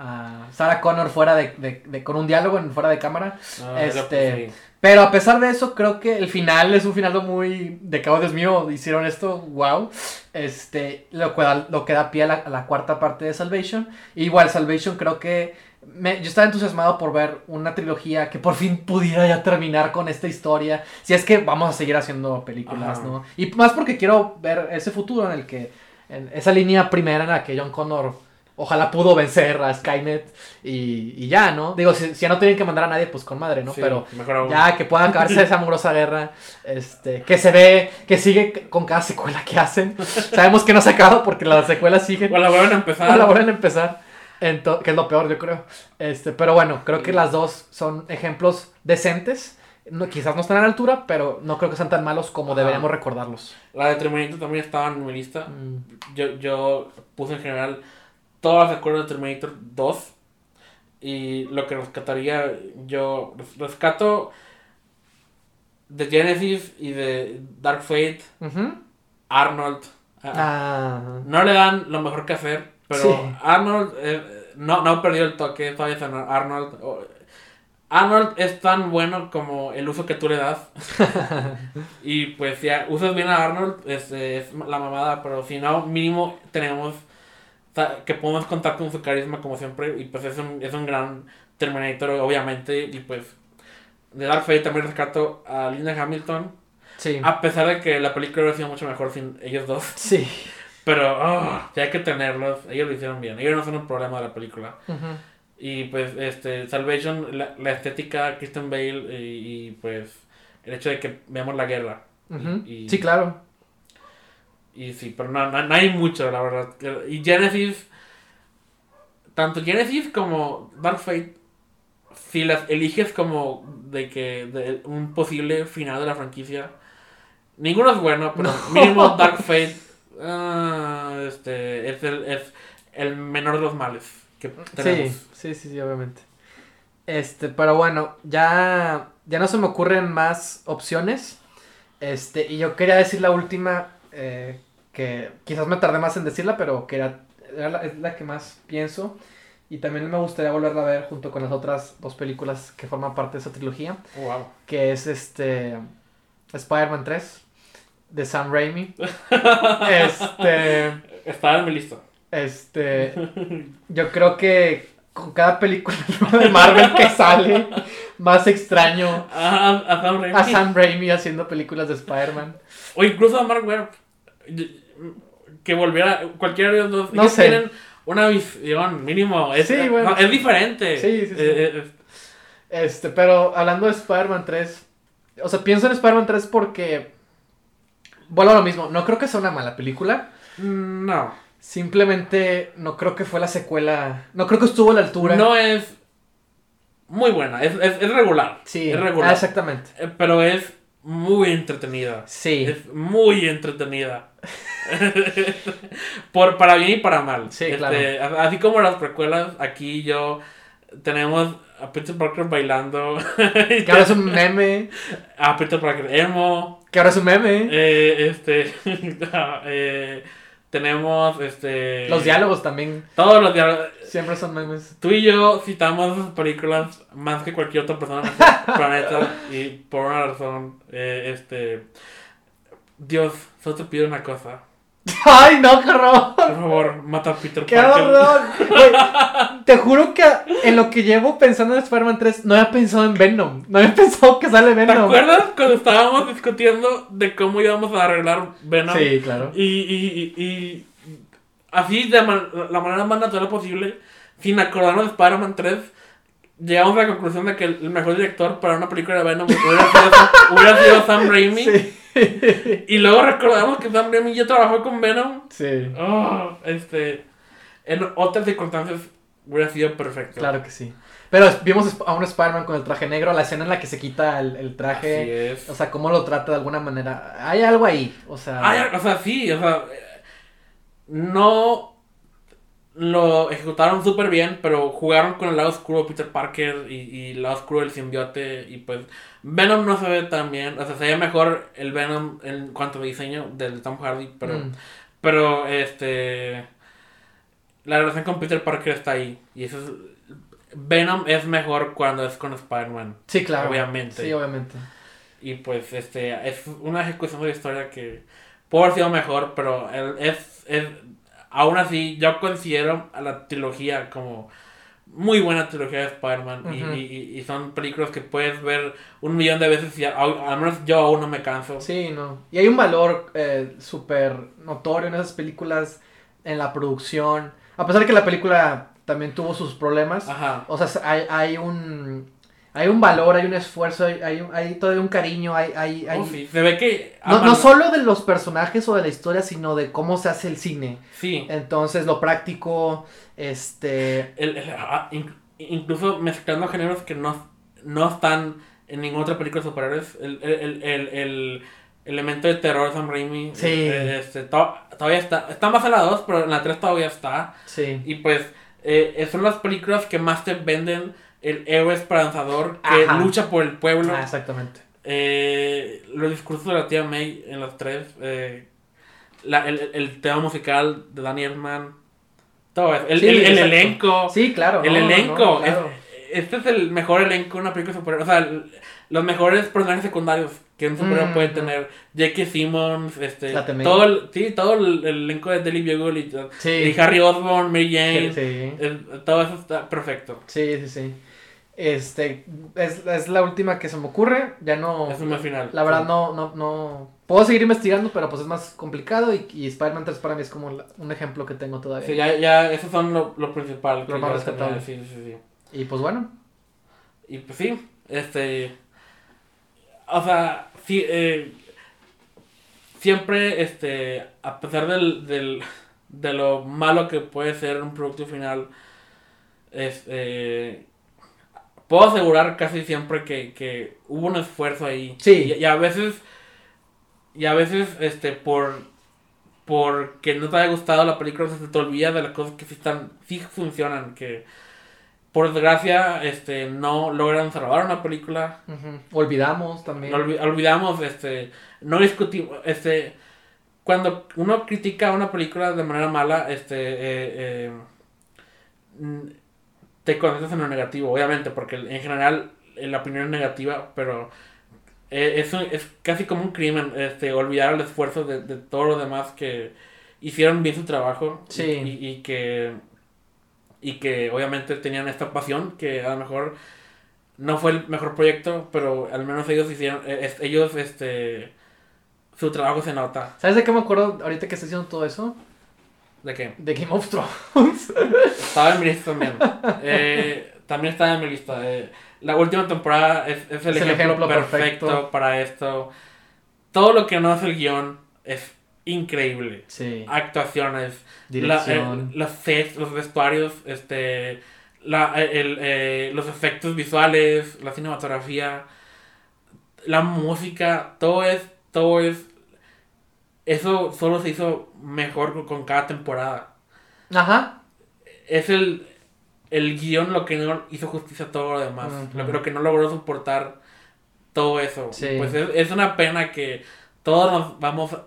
a- Sarah Connor fuera de, de- de- con un diálogo en fuera de cámara. Ah, Este-. Pero a pesar de eso, creo que el final es un final muy de cabo, Dios mío, hicieron esto, wow. Este, lo que da, lo que da pie a la, a la cuarta parte de Salvation. Igual, Salvation creo que me- yo estaba entusiasmado por ver una trilogía que por fin pudiera ya terminar con esta historia. Si es que vamos a seguir haciendo películas, Ajá. ¿no? Y más porque quiero ver ese futuro en el que, en esa línea primera en la que John Connor ojalá pudo vencer a Skynet y, y ya, ¿no? Digo, si, si ya no tienen que mandar a nadie, pues con madre, ¿no? Sí, Pero ya que pueda acabarse esa amorosa guerra, este, que se ve, que sigue con cada secuela que hacen. Sabemos que no se acaba porque las secuelas siguen. O la vuelven a empezar. O la vuelven a empezar. Que es lo peor, yo creo. Este, pero bueno, creo que las dos son ejemplos decentes. No, quizás no están a la altura, pero no creo que sean tan malos como Ajá. deberíamos recordarlos. La de Terminator también estaba en mi lista. Mm, Yo, yo puse en general todas las secuelas de Terminator 2. Y lo que rescataría, yo res- rescato de Genesis y de Dark Fate. Arnold. Ah, Ah, No le dan lo mejor que hacer, pero Sí. Arnold eh, no, no perdió el toque, todavía Arnold. Arnold es tan bueno como el uso que tú le das. y pues si usas bien a Arnold, es, es la mamada, pero si no, mínimo tenemos que podemos contar con su carisma como siempre. Y pues es un, es un gran Terminator, obviamente. Y pues de Dark Fate también rescato a Linda Hamilton. sí. A pesar de que la película hubiera sido mucho mejor sin ellos dos. Sí. Pero, sí hay que tenerlos. Ellos lo hicieron bien. Ellos no son un problema de la película. Ujú. Y pues, este, Salvation, la, la estética, Kristen Bale y, y, pues el hecho de que veamos la guerra. Y- Sí, claro. Y sí, pero no, no, no hay mucho, la verdad. Y Genesis, tanto Genesis como Dark Fate, si las eliges como de que de un posible final de la franquicia, ninguno es bueno, pero mínimo Dark Fate ah, este, es, el, es el menor de los males que tenemos. Sí, sí, sí, sí, obviamente. Este, pero bueno, ya, ya no se me ocurren más opciones. Este, y yo quería decir la última, eh, que quizás me tardé más en decirla, pero que era, era la, es la que más pienso. Y también me gustaría volverla a ver junto con las otras dos películas que forman parte de esa trilogía, wow. que es este Spider-Man 3 de Sam Raimi. este, Estaba en mi lista. Este, yo creo que con cada película de Marvel que sale, más extraño a Sam Raimi. a Sam Raimi haciendo películas de Spider-Man. O incluso a Mark Webb. Que volviera. Cualquiera de los dos. No ellos sé. tienen una visión mínimo. Es, Sí, bueno. no, es diferente. Sí, sí, sí. Eh, eh, Este, pero hablando de Spider-Man 3, o sea, pienso en Spider-man 3 porque, vuelvo a lo mismo, no creo que sea una mala película, mm, no. Simplemente no creo que fue la secuela, no creo que estuvo a la altura. No es muy buena. Es, es, es regular. sí, es regular. ah, exactamente. Eh, Pero es muy entretenida. Sí, Es muy entretenida. Por, para bien y para mal. Sí, Este, claro. Así como las precuelas, aquí yo tenemos a Peter Parker bailando. Que ahora es un meme. A Peter Parker emo. Que ahora es un meme. Eh, este. eh, tenemos este. Los diálogos también. Todos los diálogos. Siempre son memes. Tú y yo citamos esas películas más que cualquier otra persona en este planeta. Y por una razón. eh, este. Dios, solo te pido una cosa. ¡Ay, no, qué horror! Por favor, mata a Peter ¡Qué Parker. horror! Güey, te juro que en lo que llevo pensando en Spider-Man 3, no había pensado en Venom. No había pensado que sale ¿Te Venom. acuerdas cuando estábamos discutiendo de cómo íbamos a arreglar Venom? Sí, claro. Y, y, y, y así de man- la manera más natural posible, sin acordarnos de Spider-Man 3, llegamos a la conclusión de que el el mejor director para una película de Venom hubiera sido, hubiera sido Sam Raimi. Sí. Y luego recordamos que Sam Raimi ya trabajó con Venom. Sí. Oh, este, en otras circunstancias hubiera sido perfecto. Claro que sí. Pero vimos a un Spider-Man con el traje negro, la escena en la que se quita el, el Así traje. es. O sea, cómo lo trata de alguna manera. Hay algo ahí. O sea. Ah, o sea, sí, o sea, no lo ejecutaron súper bien, pero jugaron con el lado oscuro de Peter Parker y, y el lado oscuro del simbiote y pues Venom no se ve tan bien, o sea, se ve mejor el Venom en cuanto a diseño del Tom Hardy, pero, Mm. pero este, la relación con Peter Parker está ahí y eso es, Venom es mejor cuando es con Spider-Man. Sí, claro. Obviamente. Sí, obviamente. Y pues este es una ejecución de la historia que puede haber sido mejor, pero el- es, es aún así yo considero a la trilogía como muy buena trilogía de Spider-Man y- y, y- y son películas que puedes ver un millón de veces y al menos yo aún no me canso. Sí, no. Y hay un valor eh, súper notorio en esas películas, en la producción. A pesar de que la película también tuvo sus problemas. Ajá. O sea, hay, hay un... Hay un valor, hay un esfuerzo, hay, hay, un- hay todavía un cariño, hay... hay, hay- Se ve que... no, no solo de los personajes o de la historia, sino de cómo se hace el cine. Sí. Entonces, lo práctico, este... El- el- ah, in- incluso mezclando géneros que no, no están en ninguna otra película de superhéroes. El, el, el, el, el elemento de terror Sam Raimi. Sí. eh, Este, to- todavía está. Está más en la 2, pero en la 3 todavía está. Sí. Y pues eh, son las películas que más te venden el héroe esperanzador que Ajá. lucha por el pueblo. Ah, exactamente. Eh, los discursos de la tía May en las tres. eh, la- el, el- tema musical de Danny Elfman. Todo eso. El, Sí, el- el elenco. Sí, claro. El no, no, no, elenco. claro. es- este es el mejor elenco de una película superhéroes. O sea, el- los mejores personajes secundarios que un superhéroe Mm, puede mm. tener. J.K. Simmons, este, todo el, sí, todo el, el elenco de Daily Bugle y, Sí. y Harry Osborn, Mary Jane. Sí. el- todo eso está perfecto. Sí, sí, sí. Este, es, es la última que se me ocurre. Ya no. Es un buen final. La verdad no, no, no. Puedo seguir investigando, pero pues es más complicado y, y Spider-Man 3 para mí es como la- un ejemplo que tengo todavía. Sí, ya, ya, esos son lo, lo principal. Lo más rescatable. Sí, sí, sí. Y pues bueno. Y pues sí, este. O sea, sí, eh, siempre, este, a pesar del, del, de lo malo que puede ser un producto final, este. Puedo asegurar casi siempre que, que hubo un esfuerzo ahí. Sí. Y, y a veces. Y a veces, este, por. Porque no te haya gustado la película, se te olvida de las cosas que sí están. Sí funcionan. Que por desgracia, este, no logran salvar una película. Olvidamos también. Olvi- olvidamos, este, no discutimos, este, cuando uno critica una película de manera mala, este, eh, eh, te concentras en lo negativo, obviamente, porque en general eh, la opinión es negativa, pero es, es casi como un crimen, este, olvidar el esfuerzo de, de todos los demás que hicieron bien su trabajo y- Sí. y, y que y que obviamente tenían esta pasión que a lo mejor no fue el mejor proyecto, pero al menos ellos hicieron, eh, ellos, este, su trabajo se nota. ¿Sabes de qué me acuerdo ahorita que estoy diciendo todo eso? ¿De qué? De Game of Thrones. Estaba en mi lista también. Eh, también estaba en mi lista. eh, la última temporada es, es el, Es el ejemplo, ejemplo perfecto, perfecto. para esto. Todo lo que no es el guion es increíble. sí. Actuaciones, la- Dirección. eh, los sets, los vestuarios, este, la, el, eh, los efectos visuales, la cinematografía, la música, todo es, todo es, eso solo se hizo mejor con- cada temporada Ajá. es el el guion lo que no hizo justicia a todo lo demás. Ujú. lo, lo que no logró soportar todo eso. Sí. Pues es, es una pena que todos nos vamos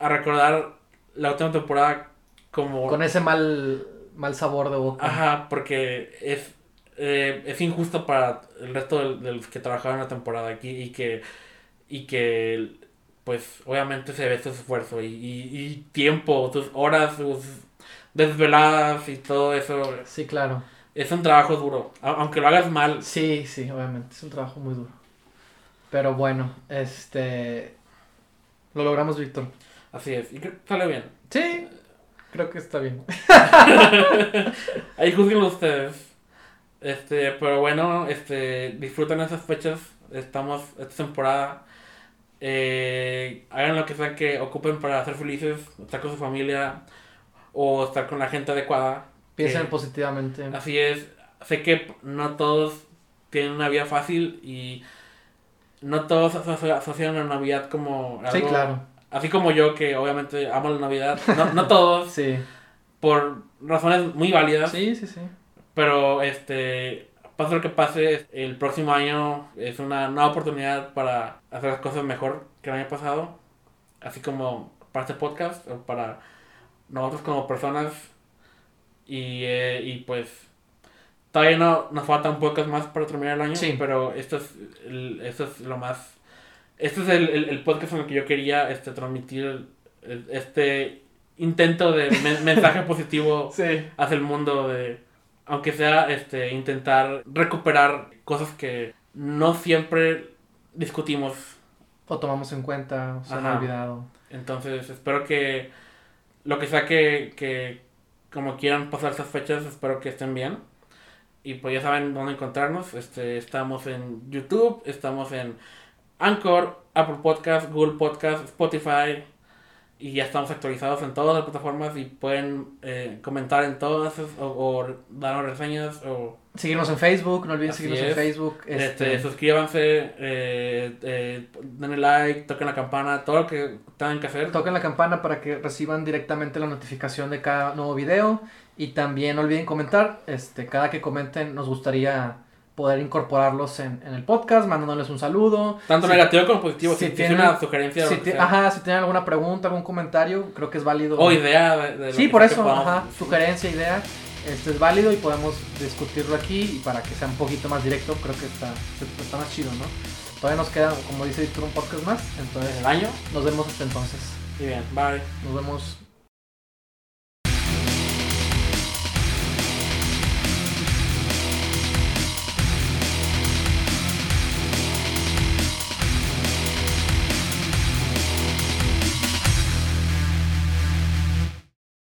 a recordar la última temporada como... Con ese mal, mal sabor de boca. Ajá, porque es, eh, es injusto para el resto de, los que trabajaron la temporada aquí y que, y que pues obviamente se ve su esfuerzo y, y, y tiempo, sus horas, sus desveladas y todo eso. Sí, claro. Es un trabajo duro, aunque lo hagas mal. Sí, sí, obviamente. Es un trabajo muy duro. Pero bueno, este. Lo logramos, Víctor. Así es, y creo que sale bien. Sí, creo que está bien. Ahí juzguenlo ustedes. Este, pero bueno, este, disfruten esas fechas. Estamos esta temporada. Eh, hagan lo que sea que ocupen para ser felices, estar con su familia o estar con la gente adecuada. Piensen Que- positivamente. Así es. Sé que no todos tienen una vida fácil y no todos aso- asocian la Navidad como Sí, algo- claro. Así como yo, que obviamente amo la Navidad. No, no todos, Sí. por razones muy válidas. Sí, sí, sí. Pero este, pase lo que pase, el próximo año es una nueva oportunidad para hacer las cosas mejor que el año pasado. Así como para este podcast, o para nosotros como personas. Y, eh, y pues todavía no nos falta un podcast más para terminar el año. Sí. Pero esto es, el- esto es lo más... Este es el, el, el podcast en el que yo quería este, transmitir el- este intento de men- mensaje positivo Sí. hacia el mundo de aunque sea este intentar recuperar cosas que no siempre discutimos O tomamos en cuenta, o se han olvidado. entonces espero que lo que sea que, que como quieran pasar esas fechas espero que estén bien y pues ya saben dónde encontrarnos este estamos en YouTube estamos en Anchor Apple Podcast Google Podcast Spotify y ya estamos actualizados en todas las plataformas y pueden eh, comentar en todas o, o darnos reseñas o Seguirnos en Facebook, no olviden Así seguirnos en. Facebook. este, Este, suscríbanse eh, eh, denle like toquen la campana todo lo que tengan que hacer Toquen la campana para que reciban directamente la notificación de cada nuevo video. Y también no olviden comentar. Este, cada que comenten nos gustaría poder incorporarlos en, en el podcast, mandándoles un saludo. tanto Si- negativo como positivo si si, tienen- una sugerencia Si ti- ajá, si tienen alguna pregunta, algún comentario, creo que es válido. o idea de, de Sí, por eso, ajá, sugerencia, idea, este es válido y podemos discutirlo aquí y para que sea un poquito más directo, creo que está, está más chido, ¿no? Todavía nos queda, como dice Víctor, un podcast más, entonces el año nos vemos hasta entonces. y bien bye Nos vemos.